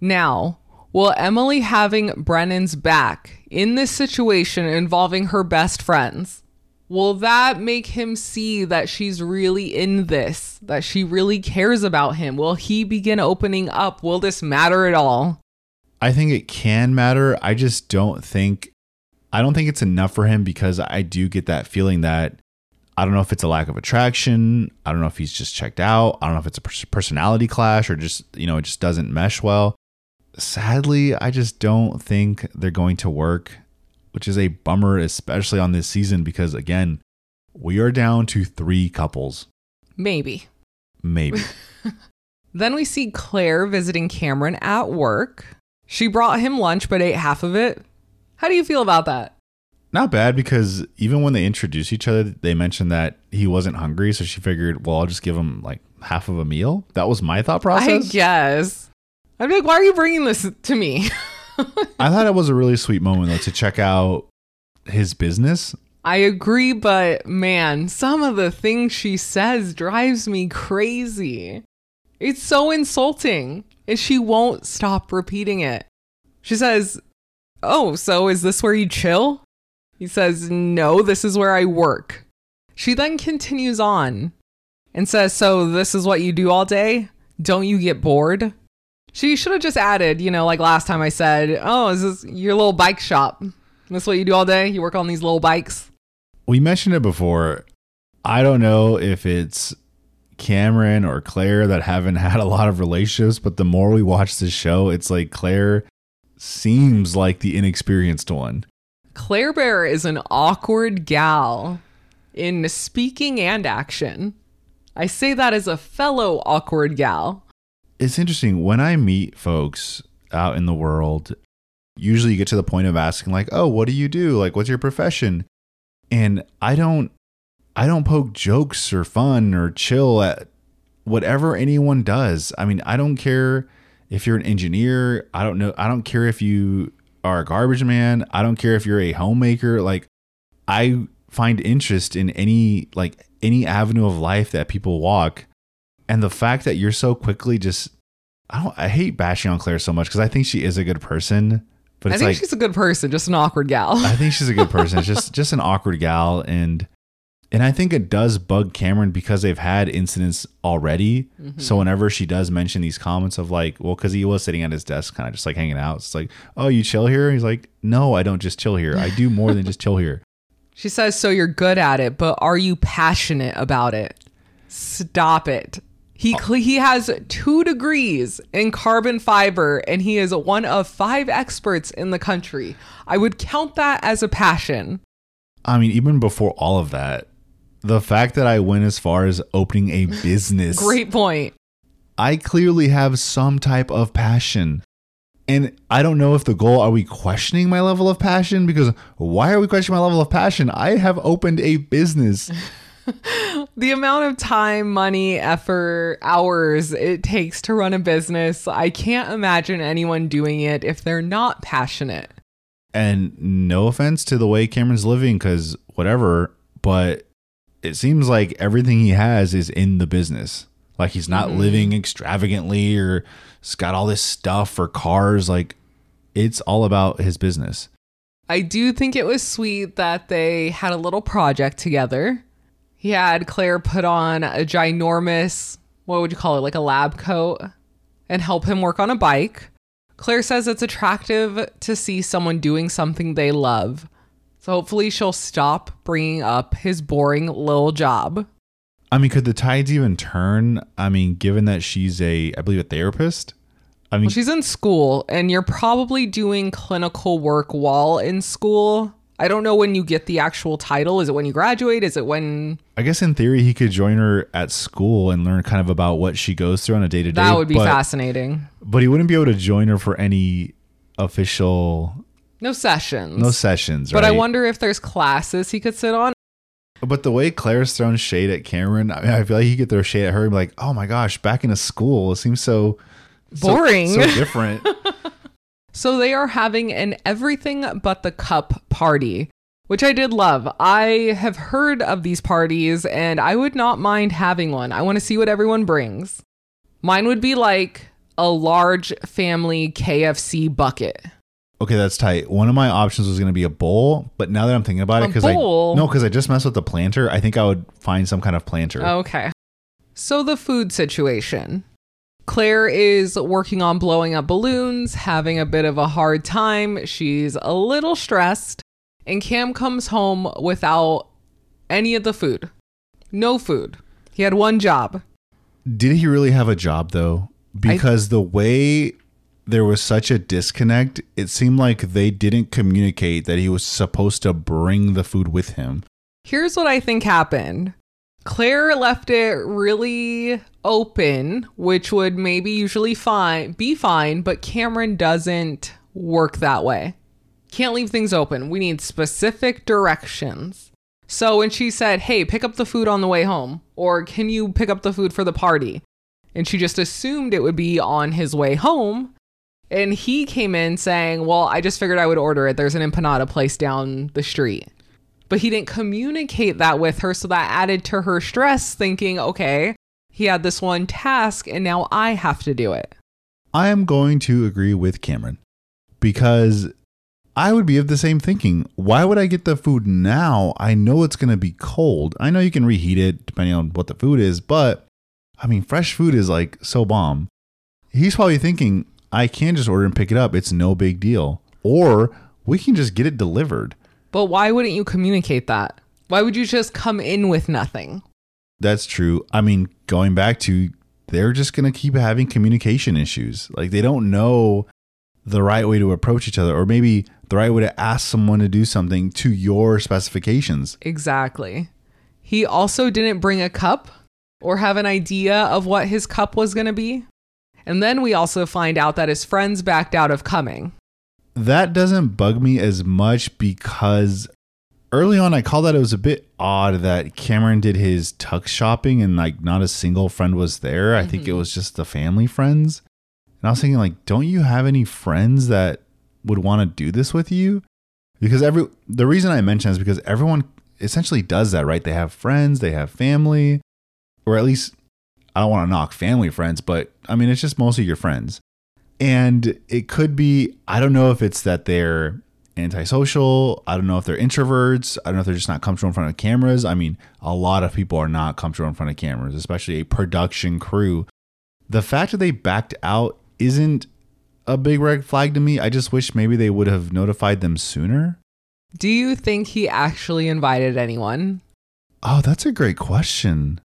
[SPEAKER 1] Now, will Emily having Brennan's back in this situation involving her best friends, will that make him see that she's really in this, that she really cares about him? Will he begin opening up? Will this matter at all?
[SPEAKER 2] I think it can matter. I just don't think I don't think it's enough for him because I do get that feeling that I don't know if it's a lack of attraction. I don't know if he's just checked out. I don't know if it's a personality clash or just, you know, it just doesn't mesh well. Sadly, I just don't think they're going to work, which is a bummer, especially on this season because, again, we are down to three couples,
[SPEAKER 1] Maybe.
[SPEAKER 2] maybe. [LAUGHS] [LAUGHS]
[SPEAKER 1] Then we see Claire visiting Cameron at work. She brought him lunch but ate half of it. How do you feel about that?
[SPEAKER 2] Not bad because even when they introduced each other, they mentioned that he wasn't hungry, so she figured, well, I'll just give him like half of a meal. That was my thought process.
[SPEAKER 1] I guess. I'd be like, why are you bringing this to me? [LAUGHS]
[SPEAKER 2] I thought it was a really sweet moment though to check out his business.
[SPEAKER 1] I agree, but man, some of the things she says drives me crazy. It's so insulting, and she won't stop repeating it. She says, Oh, so is this where you chill? He says, No, this is where I work. She then continues on and says, So this is what you do all day? Don't you get bored? She should have just added, you know, like last time I said, Oh, is this your little bike shop? That's what you do all day? You work on these little bikes?
[SPEAKER 2] We mentioned it before. I don't know if it's Cameron or Claire that haven't [LAUGHS] had a lot of relationships, but the more we watch this show, it's like Claire seems like the inexperienced one.
[SPEAKER 1] Claire Bear is an awkward gal in speaking and action. I say that as a fellow awkward gal.
[SPEAKER 2] it's interesting when I meet folks out in the world. Usually, you get to the point of asking, like, "Oh, what do you do? Like, what's your profession?" And I don't, I don't poke jokes or fun or chill at whatever anyone does. I mean, I don't care if you're an engineer. I don't know. I don't care if you are a garbage man. I don't care if you're a homemaker. Like, I find interest in any like any avenue of life that people walk and the fact that you're so quickly just I don't I hate bashing on Claire so much because I think she is a good person, but
[SPEAKER 1] I think
[SPEAKER 2] like
[SPEAKER 1] she's a good person, just an awkward gal.
[SPEAKER 2] I think she's a good person. It's [LAUGHS] just just an awkward gal and and I think it does bug Cameron because they've had incidents already. Mm-hmm. So whenever she does mention these comments of like, well, because he was sitting at his desk, kind of just like hanging out. It's like, oh, you chill here? He's like, no, I don't just chill here. I do more than just chill here. [LAUGHS]
[SPEAKER 1] She says, So you're good at it, but are you passionate about it? Stop it. He, oh. he has two degrees in carbon fiber and he is one of five experts in the country. I would count that as a passion.
[SPEAKER 2] I mean, even before all of that, the fact that I went as far as opening a business
[SPEAKER 1] Great point.
[SPEAKER 2] I clearly have some type of passion. And I don't know if the goal are we questioning my level of passion because why are we questioning my level of passion? I have opened a business. [LAUGHS]
[SPEAKER 1] The amount of time, money, effort, hours it takes to run a business, I can't imagine anyone doing it if they're not passionate.
[SPEAKER 2] And no offense to the way Cameron's living cuz whatever, but it seems like everything he has is in the business. Like he's not mm-hmm. living extravagantly or he's got all this stuff or cars like it's all about his business.
[SPEAKER 1] I do think it was sweet that they had a little project together. He had Claire put on a ginormous, what would you call it, like a lab coat and help him work on a bike. Claire says it's attractive to see someone doing something they love. So hopefully she'll stop bringing up his boring little job.
[SPEAKER 2] I mean, could the tides even turn? I mean, given that she's a, I believe, a therapist. I mean,
[SPEAKER 1] Well, she's in school and you're probably doing clinical work while in school. I don't know when you get the actual title. Is it when you graduate? Is it when
[SPEAKER 2] I guess in theory he could join her at school and learn kind of about what she goes through on a day to day.
[SPEAKER 1] that would be fascinating?
[SPEAKER 2] But he wouldn't be able to join her for any official
[SPEAKER 1] No sessions.
[SPEAKER 2] no sessions.
[SPEAKER 1] but I wonder if there's classes he could sit on.
[SPEAKER 2] But the way Claire's thrown shade at Cameron, I, mean, I feel like he could throw shade at her and be like, "Oh my gosh, back into school, it seems so so-
[SPEAKER 1] Boring.
[SPEAKER 2] so, different." [LAUGHS] [LAUGHS]
[SPEAKER 1] So they are having an everything but the cup party, which I did love. I have heard of these parties and I would not mind having one. I want to see what everyone brings. Mine would be like a large family KFC bucket.
[SPEAKER 2] Okay, that's tight. One of my options was going to be a bowl, but now that I'm thinking about it, because I no, because I just messed with the planter, I think I would find some kind of planter.
[SPEAKER 1] Oh, okay. So the food situation. Claire is working on blowing up balloons, having a bit of a hard time. She's a little stressed, and Cam comes home without any of the food. No food. He had one job.
[SPEAKER 2] Did he really have a job though? Because the way there was such a disconnect, it seemed like they didn't communicate that he was supposed to bring the food with him.
[SPEAKER 1] Here's what I think happened. Claire left it really open, which would maybe usually fine be fine, but Cameron doesn't work that way. Can't leave things open. We need specific directions. So when she said, "Hey, pick up the food on the way home," or "Can you pick up the food for the party?" and she just assumed it would be on his way home, and he came in saying, "Well, I just figured I would order it. There's an empanada place down the street." but he didn't communicate that with her. So that added to her stress, thinking, okay, he had this one task and now I have to do it.
[SPEAKER 2] I am going to agree with Cameron because I would be of the same thinking. Why would I get the food now? I know it's going to be cold. I know you can reheat it depending on what the food is, but I mean, fresh food is like so bomb. He's probably thinking, I can just order and pick it up. It's no big deal. Or we can just get it delivered.
[SPEAKER 1] But why wouldn't you communicate that? Why would you just come in with nothing?
[SPEAKER 2] That's true. I mean, going back to they're just going to keep having communication issues. Like they don't know the right way to approach each other or maybe the right way to ask someone to do something to your specifications.
[SPEAKER 1] Exactly. He also didn't bring a cup or have an idea of what his cup was going to be. And then we also find out that his friends backed out of coming.
[SPEAKER 2] That doesn't bug me as much because early on I called that it was a bit odd that Cameron did his tuck shopping and like not a single friend was there. I think it mm-hmm. was just the family friends. And I was thinking like don't you have any friends that would want to do this with you? Because every the reason I mention is because everyone essentially does that, right? They have friends, they have family, or at least I don't want to knock family friends, but I mean it's just mostly your friends. And it could be, I don't know if it's that they're antisocial. I don't know if they're introverts. I don't know if they're just not comfortable in front of cameras. I mean, a lot of people are not comfortable in front of cameras, especially a production crew. The fact that they backed out isn't a big red flag to me. I just wish maybe they would have notified them sooner.
[SPEAKER 1] Do you think he actually invited anyone?
[SPEAKER 2] Oh, that's a great question.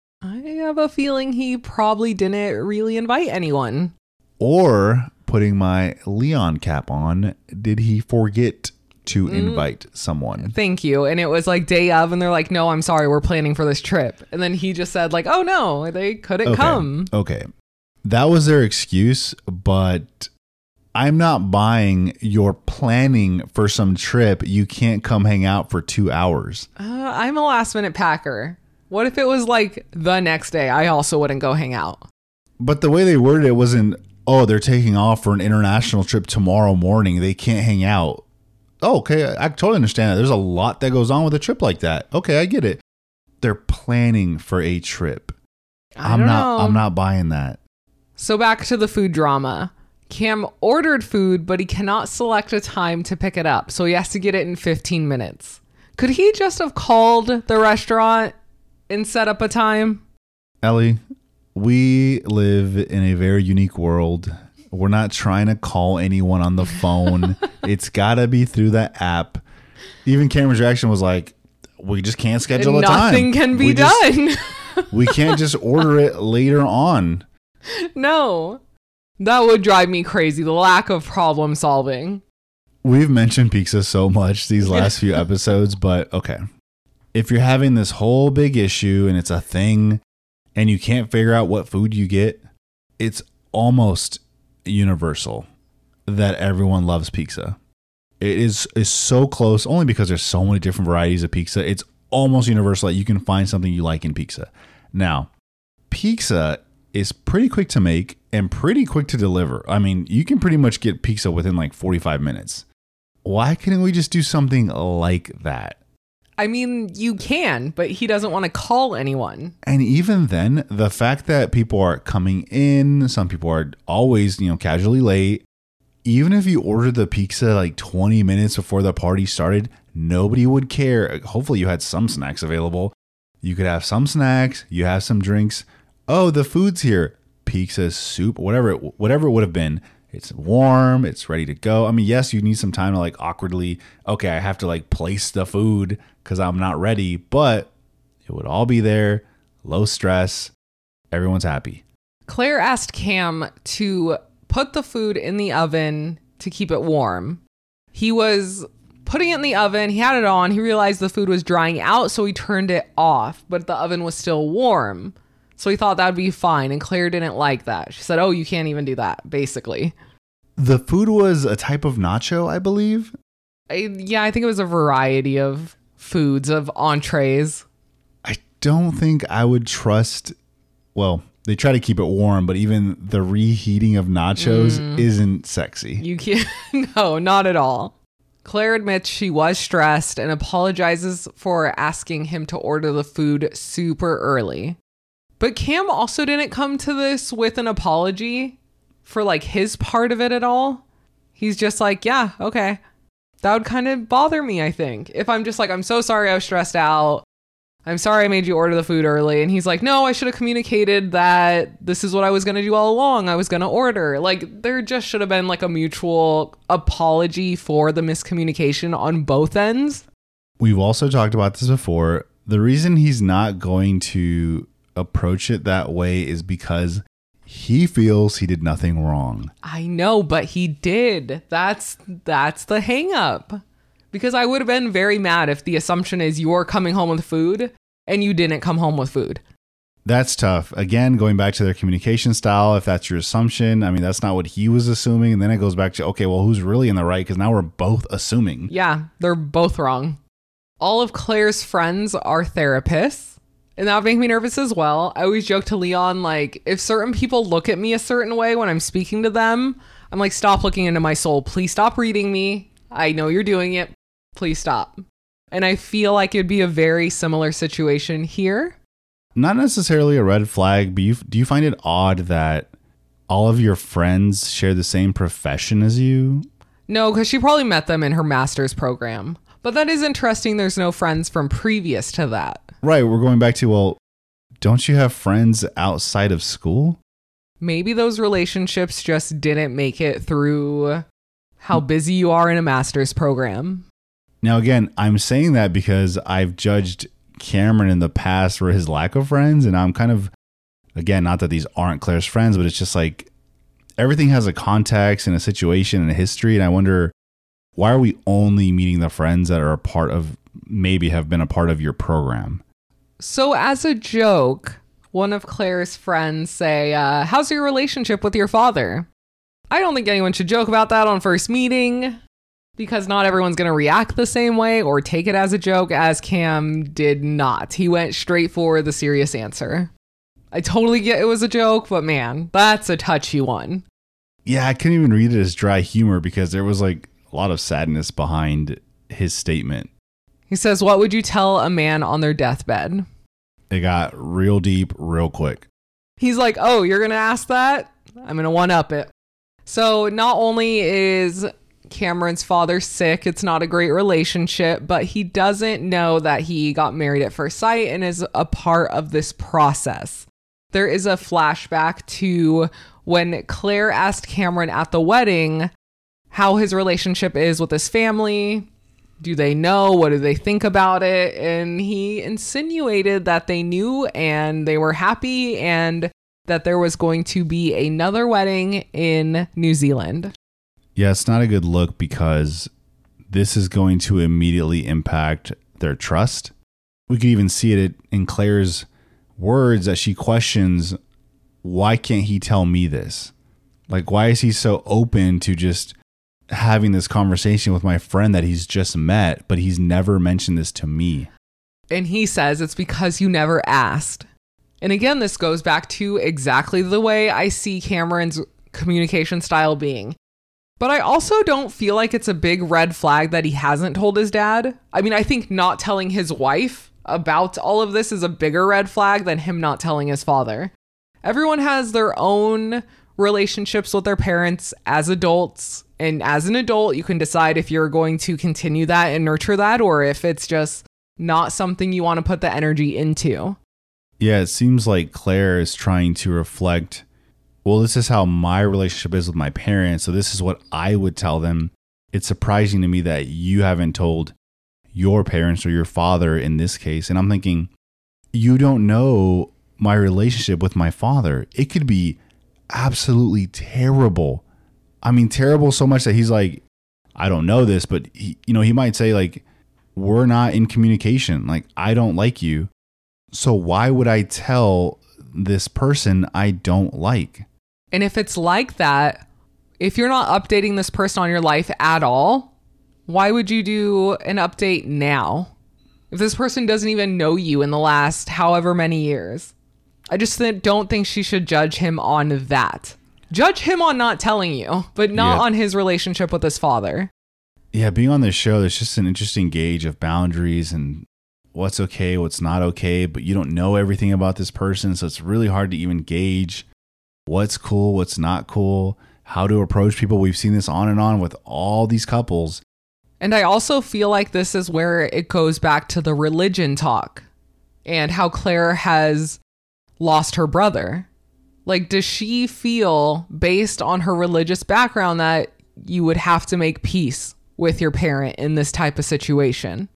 [SPEAKER 1] Have a feeling he probably didn't really invite anyone.
[SPEAKER 2] Or putting my Leon cap on, did he forget to invite someone?
[SPEAKER 1] Thank you. And it was like day of, and they're like, no, I'm sorry, we're planning for this trip. And then he just said, like, oh no, they couldn't
[SPEAKER 2] Okay.
[SPEAKER 1] come.
[SPEAKER 2] Okay. That was their excuse, but I'm not buying your planning for some trip. You can't come hang out for two hours.
[SPEAKER 1] Uh, I'm a last minute packer. What if it was like the next day? I also wouldn't go hang out.
[SPEAKER 2] But the way they worded it wasn't, oh, they're taking off for an international trip tomorrow morning. They can't hang out. Oh, okay. I totally understand that. There's a lot that goes on with a trip like that. Okay, I get it. They're planning for a trip.
[SPEAKER 1] I
[SPEAKER 2] I'm
[SPEAKER 1] don't
[SPEAKER 2] not
[SPEAKER 1] know.
[SPEAKER 2] I'm not buying that.
[SPEAKER 1] So back to the food drama. Cam ordered food, but he cannot select a time to pick it up. So he has to get it in 15 minutes. Could he just have called the restaurant and set up a time?
[SPEAKER 2] Ellie, we live in a very unique world. We're not trying to call anyone on the [LAUGHS] phone. it's got to be through the app. Even Cameron's reaction was like, "We just can't schedule a time.
[SPEAKER 1] Nothing can be
[SPEAKER 2] We just-
[SPEAKER 1] done. [LAUGHS]
[SPEAKER 2] we can't just order it later on." [LAUGHS]
[SPEAKER 1] no. That would drive me crazy. The lack of problem solving.
[SPEAKER 2] We've mentioned pizza so much these last few episodes, but okay. If you're having this whole big issue and it's a thing and you can't figure out what food you get, it's almost universal that everyone loves pizza. It is is so close only because there's so many different varieties of pizza. It's almost universal that you can find something you like in pizza. Now, pizza is pretty quick to make and pretty quick to deliver. I mean, you can pretty much get pizza within like 45 minutes. Why couldn't we just do something like that?
[SPEAKER 1] I mean, you can, but he doesn't want to call anyone.
[SPEAKER 2] And even then, the fact that people are coming in, some people are always, you know, casually late. Even if you ordered the pizza like 20 minutes before the party started, nobody would care. Hopefully, you had some snacks available. You could have some snacks, you have some drinks. Oh, the food's here. Pizza, soup, whatever it, whatever it would have been. It's warm, it's ready to go. I mean, yes, you need some time to like awkwardly, okay, I have to like place the food cuz I'm not ready, but it would all be there, low stress. Everyone's happy.
[SPEAKER 1] Claire asked Cam to put the food in the oven to keep it warm. He was putting it in the oven, he had it on, he realized the food was drying out, so he turned it off, but the oven was still warm. So he thought that would be fine, and Claire didn't like that. She said, Oh, you can't even do that, basically.
[SPEAKER 2] The food was a type of nacho, I believe.
[SPEAKER 1] I, yeah, I think it was a variety of foods, of entrees.
[SPEAKER 2] I don't think I would trust. Well, they try to keep it warm, but even the reheating of nachos mm. isn't sexy.
[SPEAKER 1] You can't, [LAUGHS] no, not at all. Claire admits she was stressed and apologizes for asking him to order the food super early. But Cam also didn't come to this with an apology for like his part of it at all. He's just like, yeah, okay. That would kind of bother me, I think. If I'm just like, I'm so sorry I was stressed out. I'm sorry I made you order the food early. And he's like, no, I should have communicated that this is what I was going to do all along. I was going to order. Like, there just should have been like a mutual apology for the miscommunication on both ends.
[SPEAKER 2] We've also talked about this before. The reason he's not going to approach it that way is because he feels he did nothing wrong.
[SPEAKER 1] I know, but he did. That's that's the hang up. Because I would have been very mad if the assumption is you're coming home with food and you didn't come home with food.
[SPEAKER 2] That's tough. Again, going back to their communication style, if that's your assumption, I mean, that's not what he was assuming. And then it goes back to, okay, well, who's really in the right? Because now we're both assuming.
[SPEAKER 1] Yeah, they're both wrong. All of Claire's friends are therapists, and that would make me nervous as well. I always joke to Leon, like, if certain people look at me a certain way when I'm speaking to them, I'm like, stop looking into my soul. Please stop reading me. I know you're doing it. Please stop. And I feel like it'd be a very similar situation here.
[SPEAKER 2] Not necessarily a red flag, but you, do you find it odd that all of your friends share the same profession as you?
[SPEAKER 1] No, because she probably met them in her master's program. But that is interesting. There's no friends from previous to that.
[SPEAKER 2] Right. We're going back to, well, don't you have friends outside of school?
[SPEAKER 1] Maybe those relationships just didn't make it through how mm. busy you are in a master's program.
[SPEAKER 2] Now, again, I'm saying that because I've judged Cameron in the past for his lack of friends. And I'm kind of, again, not that these aren't Claire's friends, but it's just like everything has a context and a situation and a history. And I wonder, why are we only meeting the friends that are a part of, maybe have been a part of your program?
[SPEAKER 1] So, as a joke, one of Claire's friends say, uh, "How's your relationship with your father?" I don't think anyone should joke about that on first meeting because not everyone's going to react the same way or take it as a joke as Cam did not. He went straight for the serious answer. I totally get it was a joke, but man, that's a touchy one.
[SPEAKER 2] Yeah, I couldn't even read it as dry humor because there was like a lot of sadness behind his statement.
[SPEAKER 1] He says, What would you tell a man on their deathbed?
[SPEAKER 2] It got real deep real quick.
[SPEAKER 1] He's like, Oh, you're going to ask that? I'm going to one up it. So, not only is Cameron's father sick, it's not a great relationship, but he doesn't know that he got married at first sight and is a part of this process. There is a flashback to when Claire asked Cameron at the wedding how his relationship is with his family. Do they know? What do they think about it? And he insinuated that they knew and they were happy and that there was going to be another wedding in New Zealand.
[SPEAKER 2] Yeah, it's not a good look because this is going to immediately impact their trust. We could even see it in Claire's words that she questions why can't he tell me this? Like, why is he so open to just having this conversation with my friend that he's just met, but he's never mentioned this to me?
[SPEAKER 1] And he says it's because you never asked. And again, this goes back to exactly the way I see Cameron's communication style being. But I also don't feel like it's a big red flag that he hasn't told his dad. I mean, I think not telling his wife about all of this is a bigger red flag than him not telling his father. Everyone has their own relationships with their parents as adults. And as an adult, you can decide if you're going to continue that and nurture that or if it's just not something you want to put the energy into.
[SPEAKER 2] Yeah, it seems like Claire is trying to reflect well, this is how my relationship is with my parents. So this is what I would tell them. It's surprising to me that you haven't told your parents or your father in this case. And I'm thinking, you don't know my relationship with my father. It could be absolutely terrible. I mean, terrible so much that he's like, I don't know this, but he, you know, he might say like, we're not in communication. Like, I don't like you. So why would I tell this person I don't like?
[SPEAKER 1] And if it's like that, if you're not updating this person on your life at all, why would you do an update now? If this person doesn't even know you in the last however many years, I just don't think she should judge him on that. Judge him on not telling you, but not
[SPEAKER 2] Yeah.
[SPEAKER 1] on his relationship with his father.
[SPEAKER 2] Yeah, being on this show, there's just an interesting gauge of boundaries and what's okay, what's not okay, but you don't know everything about this person. So it's really hard to even gauge what's cool, what's not cool, how to approach people. We've seen this on and on with all these couples.
[SPEAKER 1] And I also feel like this is where it goes back to the religion talk and how Claire has lost her brother. Like, does she feel, based on her religious background, that you would have to make peace with your parent in this type of situation?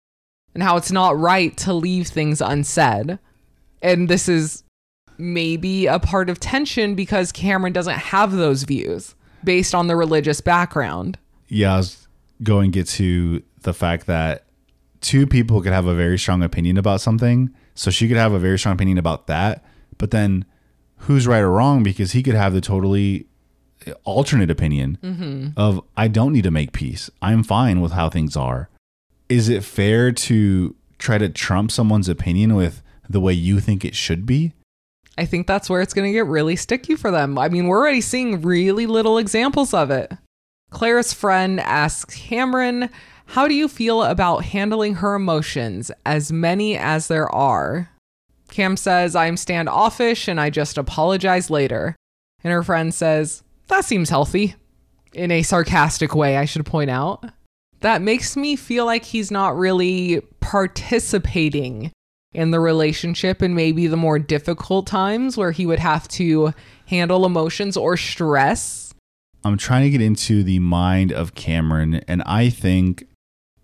[SPEAKER 1] And how it's not right to leave things unsaid. And this is maybe a part of tension because Cameron doesn't have those views based on the religious background.
[SPEAKER 2] Yeah, I was going to get to the fact that two people could have a very strong opinion about something. So she could have a very strong opinion about that, but then who's right or wrong because he could have the totally alternate opinion mm-hmm. of I don't need to make peace. I'm fine with how things are. Is it fair to try to trump someone's opinion with the way you think it should be?
[SPEAKER 1] I think that's where it's going to get really sticky for them. I mean, we're already seeing really little examples of it. Claire's friend asks Cameron, How do you feel about handling her emotions, as many as there are? Cam says, I'm standoffish and I just apologize later. And her friend says, That seems healthy. In a sarcastic way, I should point out. That makes me feel like he's not really participating in the relationship and maybe the more difficult times where he would have to handle emotions or stress.
[SPEAKER 2] I'm trying to get into the mind of Cameron, and I think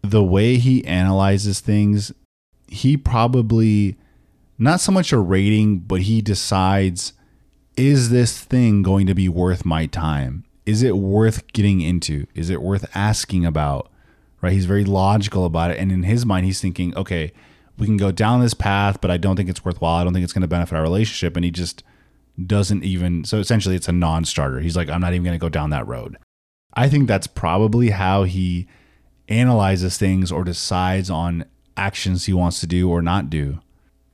[SPEAKER 2] the way he analyzes things, he probably not so much a rating, but he decides is this thing going to be worth my time? Is it worth getting into? Is it worth asking about? Right? He's very logical about it. And in his mind, he's thinking, okay, we can go down this path, but I don't think it's worthwhile. I don't think it's going to benefit our relationship. And he just doesn't even so essentially it's a non-starter. He's like I'm not even going to go down that road. I think that's probably how he analyzes things or decides on actions he wants to do or not do.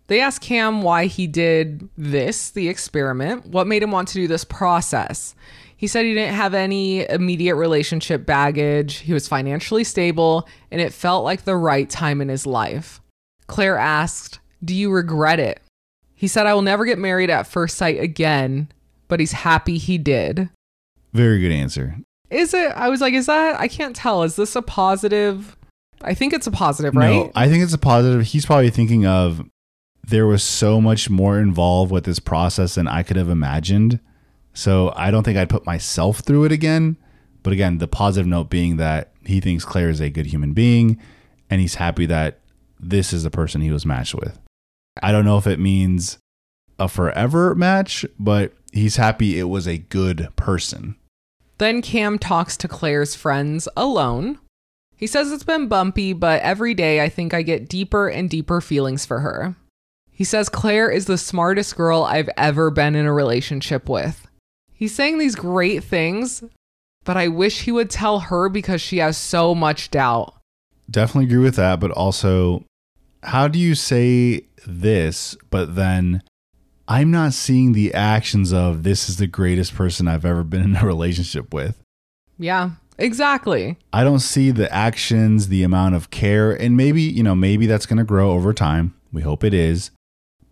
[SPEAKER 1] They ask Cam why he did this, the experiment, what made him want to do this process. He said he didn't have any immediate relationship baggage, he was financially stable, and it felt like the right time in his life. Claire asked, Do you regret it? He said, I will never get married at first sight again, but he's happy he did.
[SPEAKER 2] Very good answer.
[SPEAKER 1] Is it? I was like, Is that? I can't tell. Is this a positive? I think it's a positive, right?
[SPEAKER 2] No, I think it's a positive. He's probably thinking of there was so much more involved with this process than I could have imagined. So I don't think I'd put myself through it again. But again, the positive note being that he thinks Claire is a good human being and he's happy that this is the person he was matched with. I don't know if it means a forever match, but he's happy it was a good person.
[SPEAKER 1] Then Cam talks to Claire's friends alone. He says it's been bumpy, but every day I think I get deeper and deeper feelings for her. He says Claire is the smartest girl I've ever been in a relationship with. He's saying these great things, but I wish he would tell her because she has so much doubt.
[SPEAKER 2] Definitely agree with that, but also, how do you say this, but then I'm not seeing the actions of this is the greatest person I've ever been in a [LAUGHS] relationship with?
[SPEAKER 1] Yeah, exactly.
[SPEAKER 2] I don't see the actions, the amount of care, and maybe, you know, maybe that's going to grow over time. We hope it is.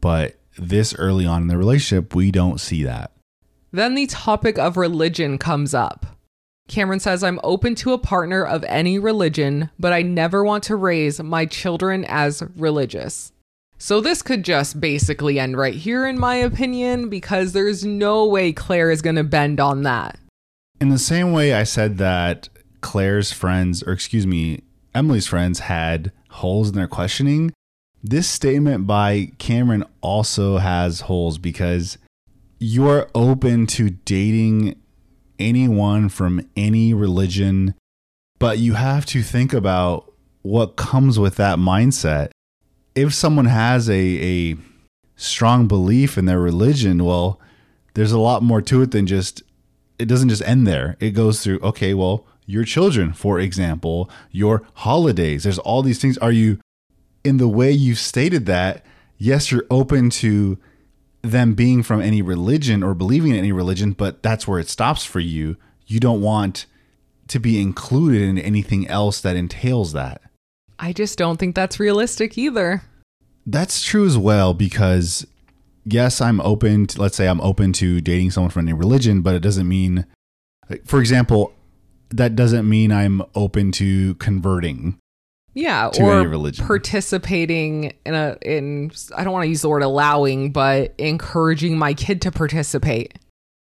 [SPEAKER 2] But this early on in the relationship, we don't see that.
[SPEAKER 1] Then the topic of religion comes up. Cameron says, I'm open to a partner of any religion, but I never want to raise my children as religious. So this could just basically end right here, in my opinion, because there's no way Claire is going to bend on that.
[SPEAKER 2] In the same way I said that Claire's friends, or excuse me, Emily's friends had holes in their questioning, this statement by Cameron also has holes because you're open to dating anyone from any religion, but you have to think about what comes with that mindset if someone has a, a strong belief in their religion, well, there's a lot more to it than just, it doesn't just end there. It goes through, okay, well, your children, for example, your holidays, there's all these things. Are you, in the way you stated that, yes, you're open to them being from any religion or believing in any religion, but that's where it stops for you. You don't want to be included in anything else that entails that.
[SPEAKER 1] I just don't think that's realistic either.
[SPEAKER 2] That's true as well because yes, I'm open to, let's say I'm open to dating someone from any religion, but it doesn't mean for example, that doesn't mean I'm open to converting.
[SPEAKER 1] Yeah,
[SPEAKER 2] to
[SPEAKER 1] or
[SPEAKER 2] any religion.
[SPEAKER 1] participating in a in I don't want to use the word allowing, but encouraging my kid to participate.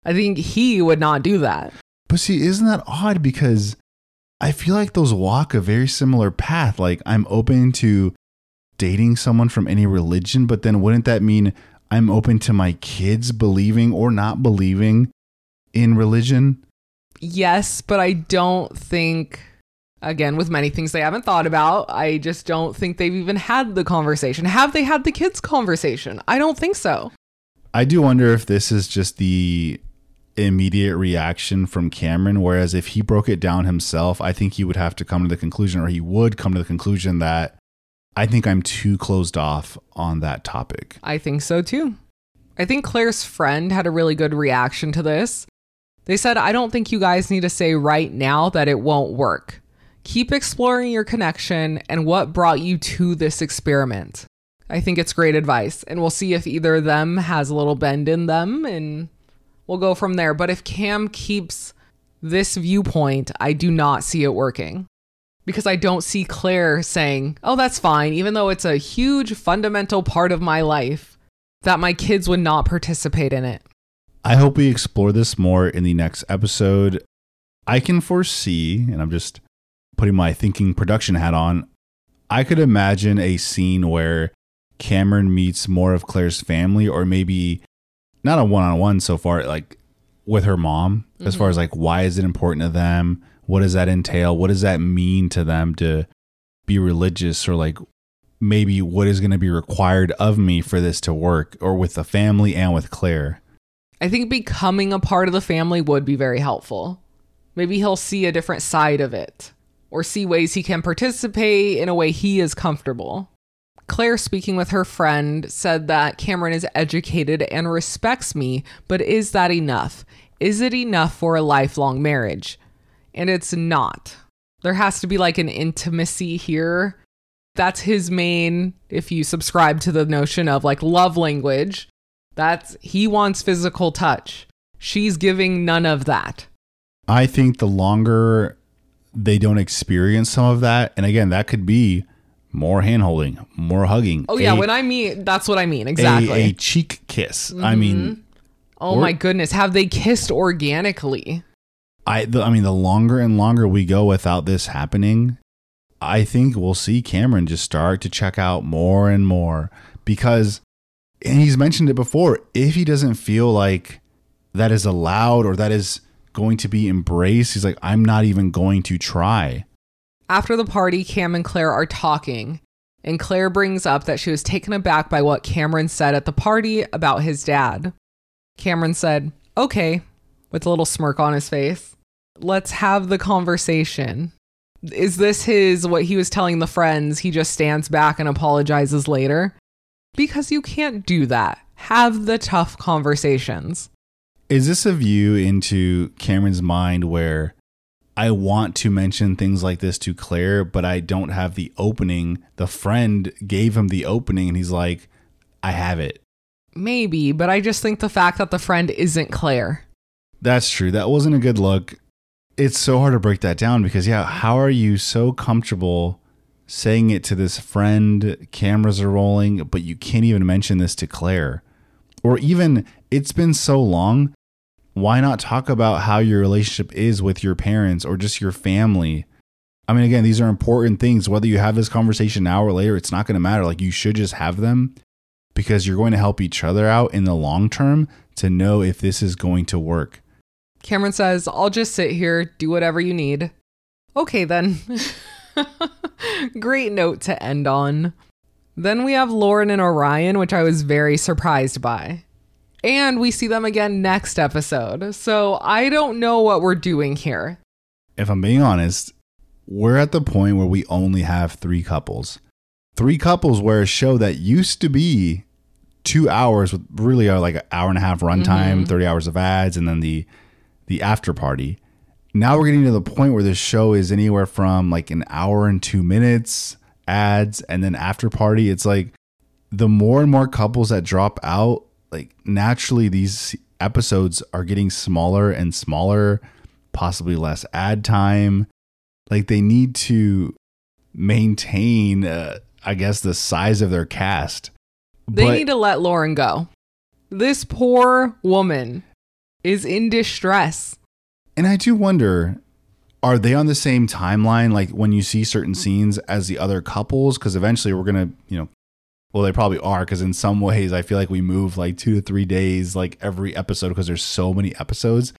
[SPEAKER 1] I think he would not do that.
[SPEAKER 2] But see, isn't that odd because I feel like those walk a very similar path. Like I'm open to dating someone from any religion, but then wouldn't that mean I'm open to my kids believing or not believing in religion?
[SPEAKER 1] Yes, but I don't think again with many things they haven't thought about, I just don't think they've even had the conversation. Have they had the kids conversation? I don't think so.
[SPEAKER 2] I do wonder if this is just the immediate reaction from Cameron. Whereas if he broke it down himself, I think he would have to come to the conclusion, or he would come to the conclusion that I think I'm too closed off on that topic.
[SPEAKER 1] I think so too. I think Claire's friend had a really good reaction to this. They said, I don't think you guys need to say right now that it won't work. Keep exploring your connection and what brought you to this experiment. I think it's great advice, and we'll see if either of them has a little bend in them and we'll go from there. But if Cam keeps this viewpoint, I do not see it working because I don't see Claire saying, oh, that's fine, even though it's a huge fundamental part of my life, that my kids would not participate in it.
[SPEAKER 2] I hope we explore this more in the next episode. I can foresee, and I'm just putting my thinking production hat on, I could imagine a scene where Cameron meets more of Claire's family, or maybe not a one on one so far, like with her mom, mm-hmm. as far as like why is it important to them? What does that entail? What does that mean to them to be religious or like maybe what is going to be required of me for this to work or with the family and with Claire?
[SPEAKER 1] I think becoming a part of the family would be very helpful. Maybe he'll see a different side of it or see ways he can participate in a way he is comfortable. Claire, speaking with her friend, said that Cameron is educated and respects me, but is that enough? Is it enough for a lifelong marriage? And it's not. There has to be like an intimacy here. That's his main, if you subscribe to the notion of like love language, that's he wants physical touch. She's giving none of that.
[SPEAKER 2] I think the longer they don't experience some of that, and again, that could be more hand holding, more hugging.
[SPEAKER 1] Oh yeah, a, when I mean that's what I mean exactly.
[SPEAKER 2] A, a cheek kiss. Mm-hmm. I mean,
[SPEAKER 1] oh or, my goodness, have they kissed organically?
[SPEAKER 2] I the, I mean, the longer and longer we go without this happening, I think we'll see Cameron just start to check out more and more because, and he's mentioned it before, if he doesn't feel like that is allowed or that is going to be embraced, he's like, I'm not even going to try.
[SPEAKER 1] After the party, Cam and Claire are talking, and Claire brings up that she was taken aback by what Cameron said at the party about his dad. Cameron said, Okay, with a little smirk on his face. Let's have the conversation. Is this his, what he was telling the friends? He just stands back and apologizes later? Because you can't do that. Have the tough conversations.
[SPEAKER 2] Is this a view into Cameron's mind where I want to mention things like this to Claire, but I don't have the opening? The friend gave him the opening and he's like, I have it.
[SPEAKER 1] Maybe, but I just think the fact that the friend isn't Claire.
[SPEAKER 2] That's true. That wasn't a good look. It's so hard to break that down because, yeah, how are you so comfortable saying it to this friend? Cameras are rolling, but you can't even mention this to Claire. Or even, it's been so long. Why not talk about how your relationship is with your parents or just your family? I mean, again, these are important things. Whether you have this conversation now or later, it's not going to matter. Like, you should just have them because you're going to help each other out in the long term to know if this is going to work.
[SPEAKER 1] Cameron says, I'll just sit here, do whatever you need. Okay, then. [LAUGHS] Great note to end on. Then we have Lauren and Orion, which I was very surprised by. And we see them again next episode. So I don't know what we're doing here.
[SPEAKER 2] If I'm being honest, we're at the point where we only have three couples. Three couples where a show that used to be two hours with really are like an hour and a half runtime, mm-hmm. 30 hours of ads, and then the the after party. Now we're getting to the point where this show is anywhere from like an hour and two minutes, ads, and then after party. It's like the more and more couples that drop out, like naturally these episodes are getting smaller and smaller, possibly less ad time. Like they need to maintain, uh, I guess, the size of their cast.
[SPEAKER 1] They but, need to let Lauren go. This poor woman is in distress.
[SPEAKER 2] And I do wonder are they on the same timeline like when you see certain scenes as the other couples because eventually we're going to, you know, well they probably are because in some ways I feel like we move like 2 to 3 days like every episode because there's so many episodes.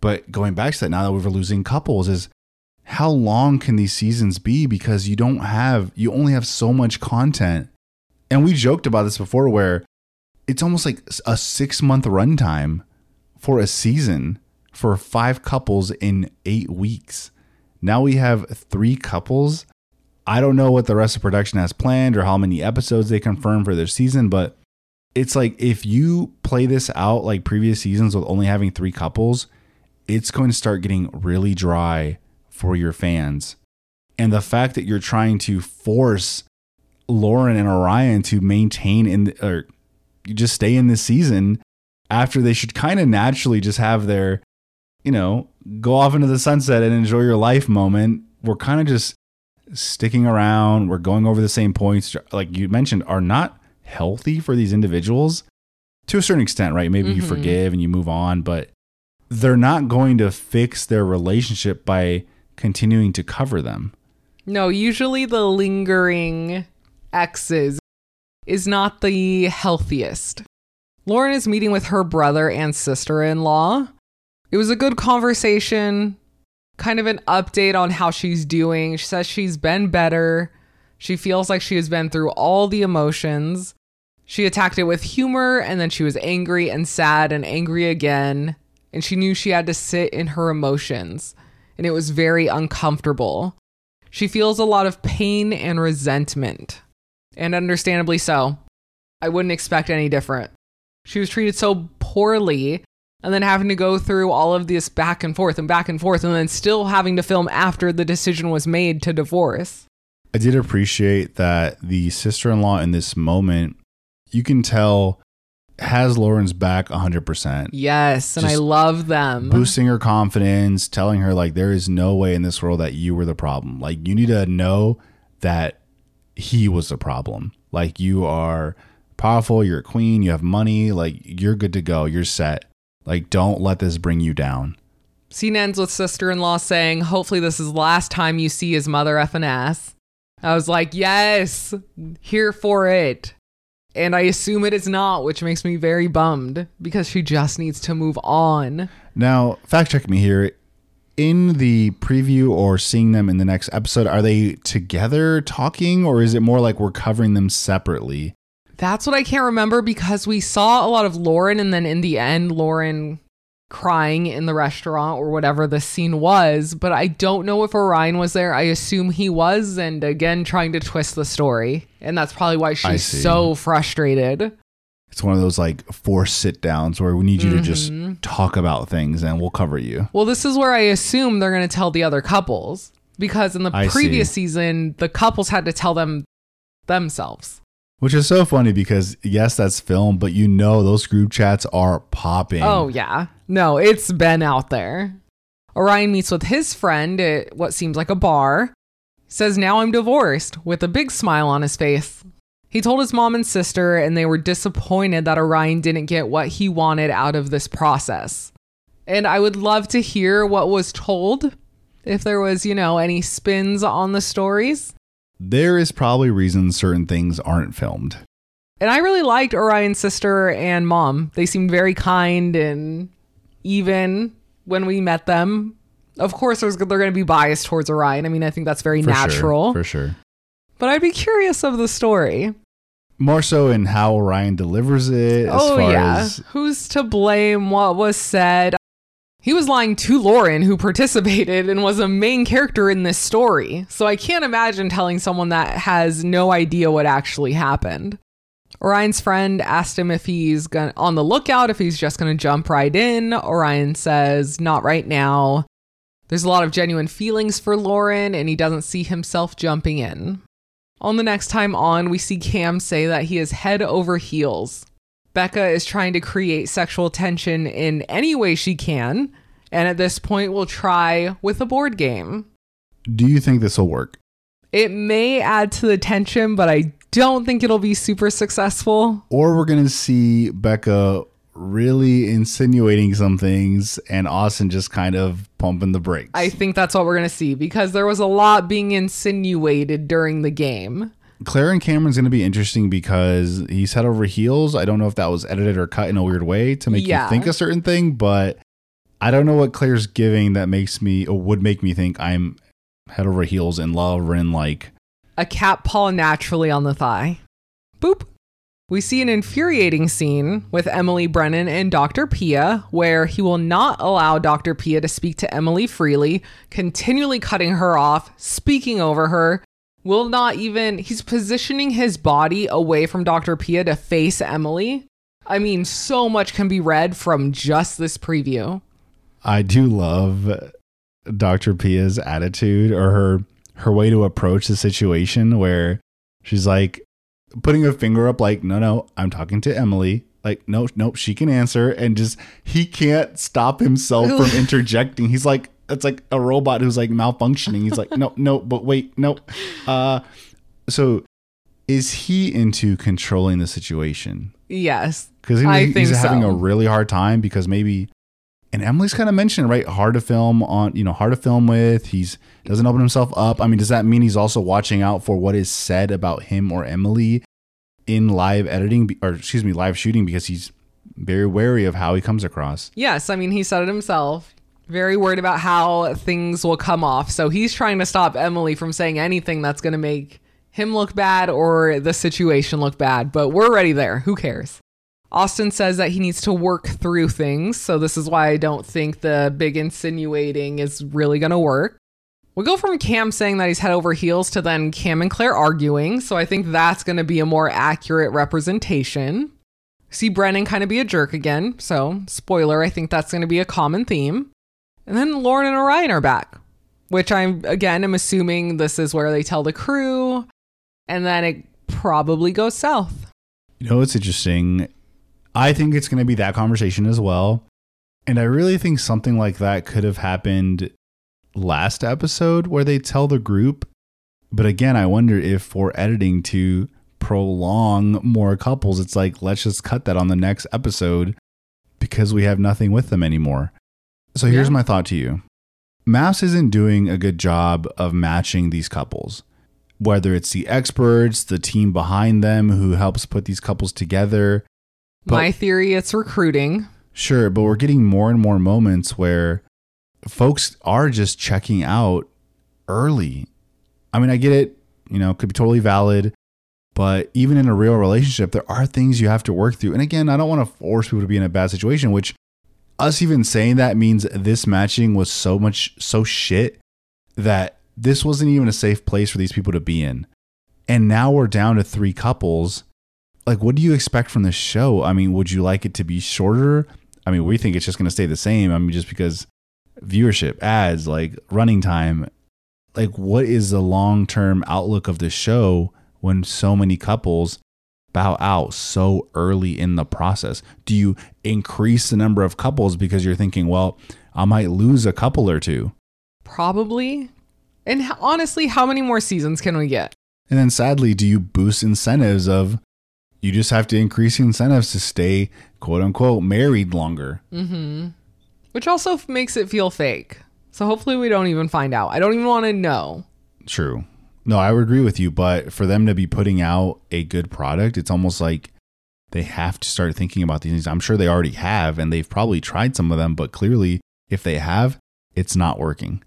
[SPEAKER 2] But going back to that now that we're losing couples is how long can these seasons be because you don't have you only have so much content. And we joked about this before where it's almost like a 6 month runtime for a season for five couples in eight weeks. Now we have three couples. I don't know what the rest of production has planned or how many episodes they confirm for their season, but it's like if you play this out like previous seasons with only having three couples, it's going to start getting really dry for your fans. And the fact that you're trying to force Lauren and Orion to maintain in or just stay in this season after they should kind of naturally just have their, you know, go off into the sunset and enjoy your life moment. We're kind of just sticking around. We're going over the same points, like you mentioned, are not healthy for these individuals to a certain extent, right? Maybe mm-hmm. you forgive and you move on, but they're not going to fix their relationship by continuing to cover them.
[SPEAKER 1] No, usually the lingering exes is not the healthiest. Lauren is meeting with her brother and sister in law. It was a good conversation, kind of an update on how she's doing. She says she's been better. She feels like she has been through all the emotions. She attacked it with humor and then she was angry and sad and angry again. And she knew she had to sit in her emotions. And it was very uncomfortable. She feels a lot of pain and resentment. And understandably so. I wouldn't expect any different. She was treated so poorly and then having to go through all of this back and forth and back and forth and then still having to film after the decision was made to divorce.
[SPEAKER 2] I did appreciate that the sister in law in this moment, you can tell, has Lauren's back 100%.
[SPEAKER 1] Yes, and Just I love them.
[SPEAKER 2] Boosting her confidence, telling her, like, there is no way in this world that you were the problem. Like, you need to know that he was the problem. Like, you are powerful, you're a queen, you have money, like you're good to go, you're set. Like don't let this bring you down.
[SPEAKER 1] Scene ends with sister-in-law saying, "Hopefully this is the last time you see his mother effing ass." I was like, yes, here for it. And I assume it is not, which makes me very bummed because she just needs to move on.
[SPEAKER 2] Now, fact check me here. In the preview or seeing them in the next episode, are they together talking or is it more like we're covering them separately?
[SPEAKER 1] That's what I can't remember because we saw a lot of Lauren, and then in the end, Lauren crying in the restaurant or whatever the scene was. But I don't know if Orion was there. I assume he was, and again, trying to twist the story. And that's probably why she's so frustrated.
[SPEAKER 2] It's one of those like forced sit downs where we need you to just
[SPEAKER 1] Mm-hmm.
[SPEAKER 2] talk about things and we'll cover you.
[SPEAKER 1] Well, this is where I assume they're going to tell the other couples because in the
[SPEAKER 2] I
[SPEAKER 1] previous
[SPEAKER 2] see.
[SPEAKER 1] season, the couples had to tell them themselves.
[SPEAKER 2] Which is so funny because yes, that's film, but you know those group chats are popping.
[SPEAKER 1] Oh, yeah. No, it's been out there. Orion meets with his friend at what seems like a bar. Says, Now I'm divorced, with a big smile on his face. He told his mom and sister, and they were disappointed that Orion didn't get what he wanted out of this process. And I would love to hear what was told, if there was, you know, any spins on the stories.
[SPEAKER 2] There is probably reasons certain things aren't filmed.
[SPEAKER 1] And I really liked Orion's sister and mom. They seemed very kind and even when we met them. Of course, there's, they're going to be biased towards Orion. I mean, I think that's very
[SPEAKER 2] For
[SPEAKER 1] natural.
[SPEAKER 2] Sure, for sure.
[SPEAKER 1] But I'd be curious of the story.
[SPEAKER 2] More so in how Orion delivers it as
[SPEAKER 1] oh,
[SPEAKER 2] far
[SPEAKER 1] yeah.
[SPEAKER 2] as
[SPEAKER 1] Who's to blame? What was said? He was lying to Lauren, who participated and was a main character in this story. So I can't imagine telling someone that has no idea what actually happened. Orion's friend asked him if he's gonna, on the lookout, if he's just going to jump right in. Orion says, not right now. There's a lot of genuine feelings for Lauren, and he doesn't see himself jumping in. On the next time on, we see Cam say that he is head over heels. Becca is trying to create sexual tension in any way she can, and at this point we'll try with a board game.
[SPEAKER 2] do you think this will work?
[SPEAKER 1] It may add to the tension, but I don't think it'll be super successful.
[SPEAKER 2] Or we're gonna see Becca really insinuating some things and Austin just kind of pumping the brakes.
[SPEAKER 1] I think that's what we're going to see because there was a lot being insinuated during the game.
[SPEAKER 2] Claire and Cameron's going to be interesting because he's head over heels. I don't know if that was edited or cut in a weird way to make
[SPEAKER 1] Yeah.
[SPEAKER 2] you think a certain thing, but I don't know what Claire's giving that makes me or would make me think I'm head over heels in love or in like
[SPEAKER 1] A cat paw naturally on the thigh. Boop. We see an infuriating scene with Emily Brennan and Dr. Pia, where he will not allow Dr. Pia to speak to Emily freely, continually cutting her off, speaking over her, will not even, he's positioning his body away from Dr. Pia to face Emily. I mean, so much can be read from just this preview.
[SPEAKER 2] I do love Dr. Pia's attitude or her her way to approach the situation where she's like putting a finger up like no no I'm talking to Emily like no nope she can answer and just he can't stop himself from [LAUGHS] interjecting he's like it's like a robot who's like malfunctioning. He's like no no but wait no uh so is he into controlling the situation?
[SPEAKER 1] Yes.
[SPEAKER 2] because he,
[SPEAKER 1] I
[SPEAKER 2] he's having
[SPEAKER 1] so.
[SPEAKER 2] a really hard time because maybe and Emily's kind of mentioned right? Hard to film on you know hard to film with. He's doesn't open himself up. I mean does that mean he's also watching out for what is said about him or Emily in live editing or excuse me live shooting because he's very wary of how he comes across?
[SPEAKER 1] Yes, I mean, he said it himself. Very worried about how things will come off. So he's trying to stop Emily from saying anything that's going to make him look bad or the situation look bad. But we're already there. Who cares? Austin says that he needs to work through things. So this is why I don't think the big insinuating is really going to work. We go from Cam saying that he's head over heels to then Cam and Claire arguing. So I think that's going to be a more accurate representation. See Brennan kind of be a jerk again. So, spoiler, I think that's going to be a common theme. And then Lauren and Orion are back, which I'm, again, I'm assuming this is where they tell the crew. And then it probably goes south.
[SPEAKER 2] you know what's interesting I think it's going to be that conversation as well and I really think something like that could have happened last episode where they tell the group. But again, I wonder if for editing to prolong more couples, it's like, let's just cut that on the next episode because we have nothing with them anymore. So here's
[SPEAKER 1] Yeah.
[SPEAKER 2] my thought to you MAFS isn't doing a good job of matching these couples. whether it's the experts, the team behind them who helps put these couples together. But-
[SPEAKER 1] My theory it's recruiting.
[SPEAKER 2] Sure, but we're getting more and more moments where folks are just checking out early. I mean, I get it, you know, could be totally valid, but even in a real relationship, there are things you have to work through. And again, I don't want to force people to be in a bad situation, which us even saying that means this matching was so much so shit that this wasn't even a safe place for these people to be in. And now we're down to three couples. Like, what do you expect from this show? I mean, would you like it to be shorter? I mean, we think it's just going to stay the same. I mean, just because viewership, ads, like running time. Like, what is the long term outlook of the show when so many couples bow out so early in the process? Do you increase the number of couples because you're thinking, well, I might lose a couple or two?
[SPEAKER 1] Probably. And honestly, how many more seasons can we get?
[SPEAKER 2] And then sadly, do you boost incentives of you just have to increase incentives to stay quote unquote married longer?
[SPEAKER 1] Mm-hmm. Which also makes it feel fake. So hopefully we don't even find out. I don't even want to know.
[SPEAKER 2] True. No, I would agree with you, but for them to be putting out a good product, it's almost like they have to start thinking about these things. I'm sure they already have, and they've probably tried some of them, but clearly, if they have, it's not working.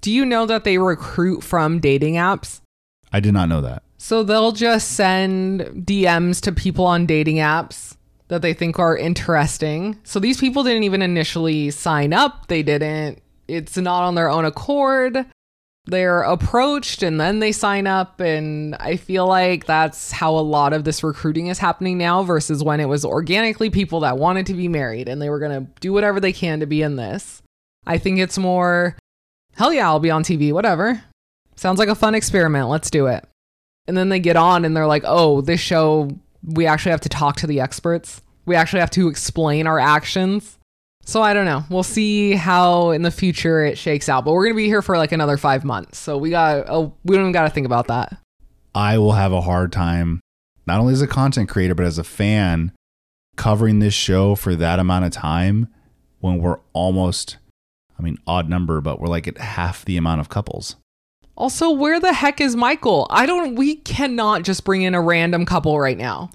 [SPEAKER 1] Do you know that they recruit from dating apps?
[SPEAKER 2] I did not know that.
[SPEAKER 1] So they'll just send DMs to people on dating apps that they think are interesting. So these people didn't even initially sign up. They didn't, it's not on their own accord. They're approached and then they sign up. And I feel like that's how a lot of this recruiting is happening now versus when it was organically people that wanted to be married and they were going to do whatever they can to be in this. I think it's more, hell yeah, I'll be on TV, whatever. Sounds like a fun experiment. Let's do it. And then they get on and they're like, oh, this show, we actually have to talk to the experts. We actually have to explain our actions. So I don't know. We'll see how in the future it shakes out. But we're going to be here for like another five months. So we got, oh, we don't even got to think about that.
[SPEAKER 2] I will have a hard time, not only as a content creator, but as a fan, covering this show for that amount of time when we're almost, I mean, odd number, but we're like at half the amount of couples.
[SPEAKER 1] Also, where the heck is Michael? I don't, we cannot just bring in a random couple right now.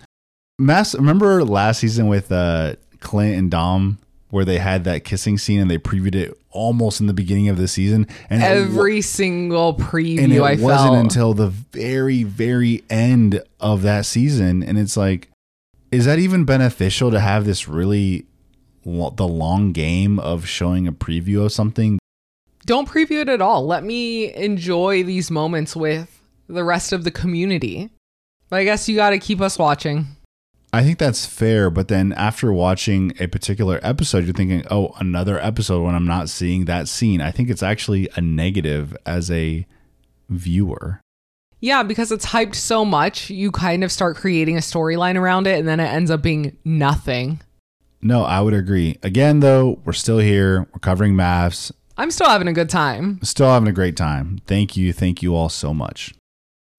[SPEAKER 2] MAFS, remember last season with uh, Clint and Dom, where they had that kissing scene and they previewed it almost in the beginning of the season, and it
[SPEAKER 1] Every single preview
[SPEAKER 2] and it
[SPEAKER 1] I
[SPEAKER 2] wasn't
[SPEAKER 1] felt.
[SPEAKER 2] until the very, very end of that season, and it's like, is that even beneficial to have this really the long game of showing a preview of something?
[SPEAKER 1] don't preview it at all. Let me enjoy these moments with the rest of the community. But I guess you got to keep us watching.
[SPEAKER 2] I think that's fair, but then after watching a particular episode, you're thinking, oh, another episode when I'm not seeing that scene. I think it's actually a negative as a viewer.
[SPEAKER 1] Yeah, because it's hyped so much, you kind of start creating a storyline around it and then it ends up being nothing.
[SPEAKER 2] No, I would agree. Again, though, we're still here. We're covering MAFS.
[SPEAKER 1] I'm still having a good time.
[SPEAKER 2] Still having a great time. Thank you. Thank you all so much.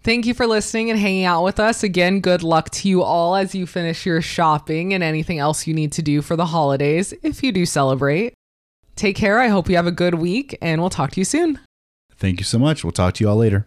[SPEAKER 1] Thank you for listening and hanging out with us. Again, good luck to you all as you finish your shopping and anything else you need to do for the holidays if you do celebrate. Take care. I hope you have a good week and we'll talk to you soon.
[SPEAKER 2] Thank you so much. We'll talk to you all later.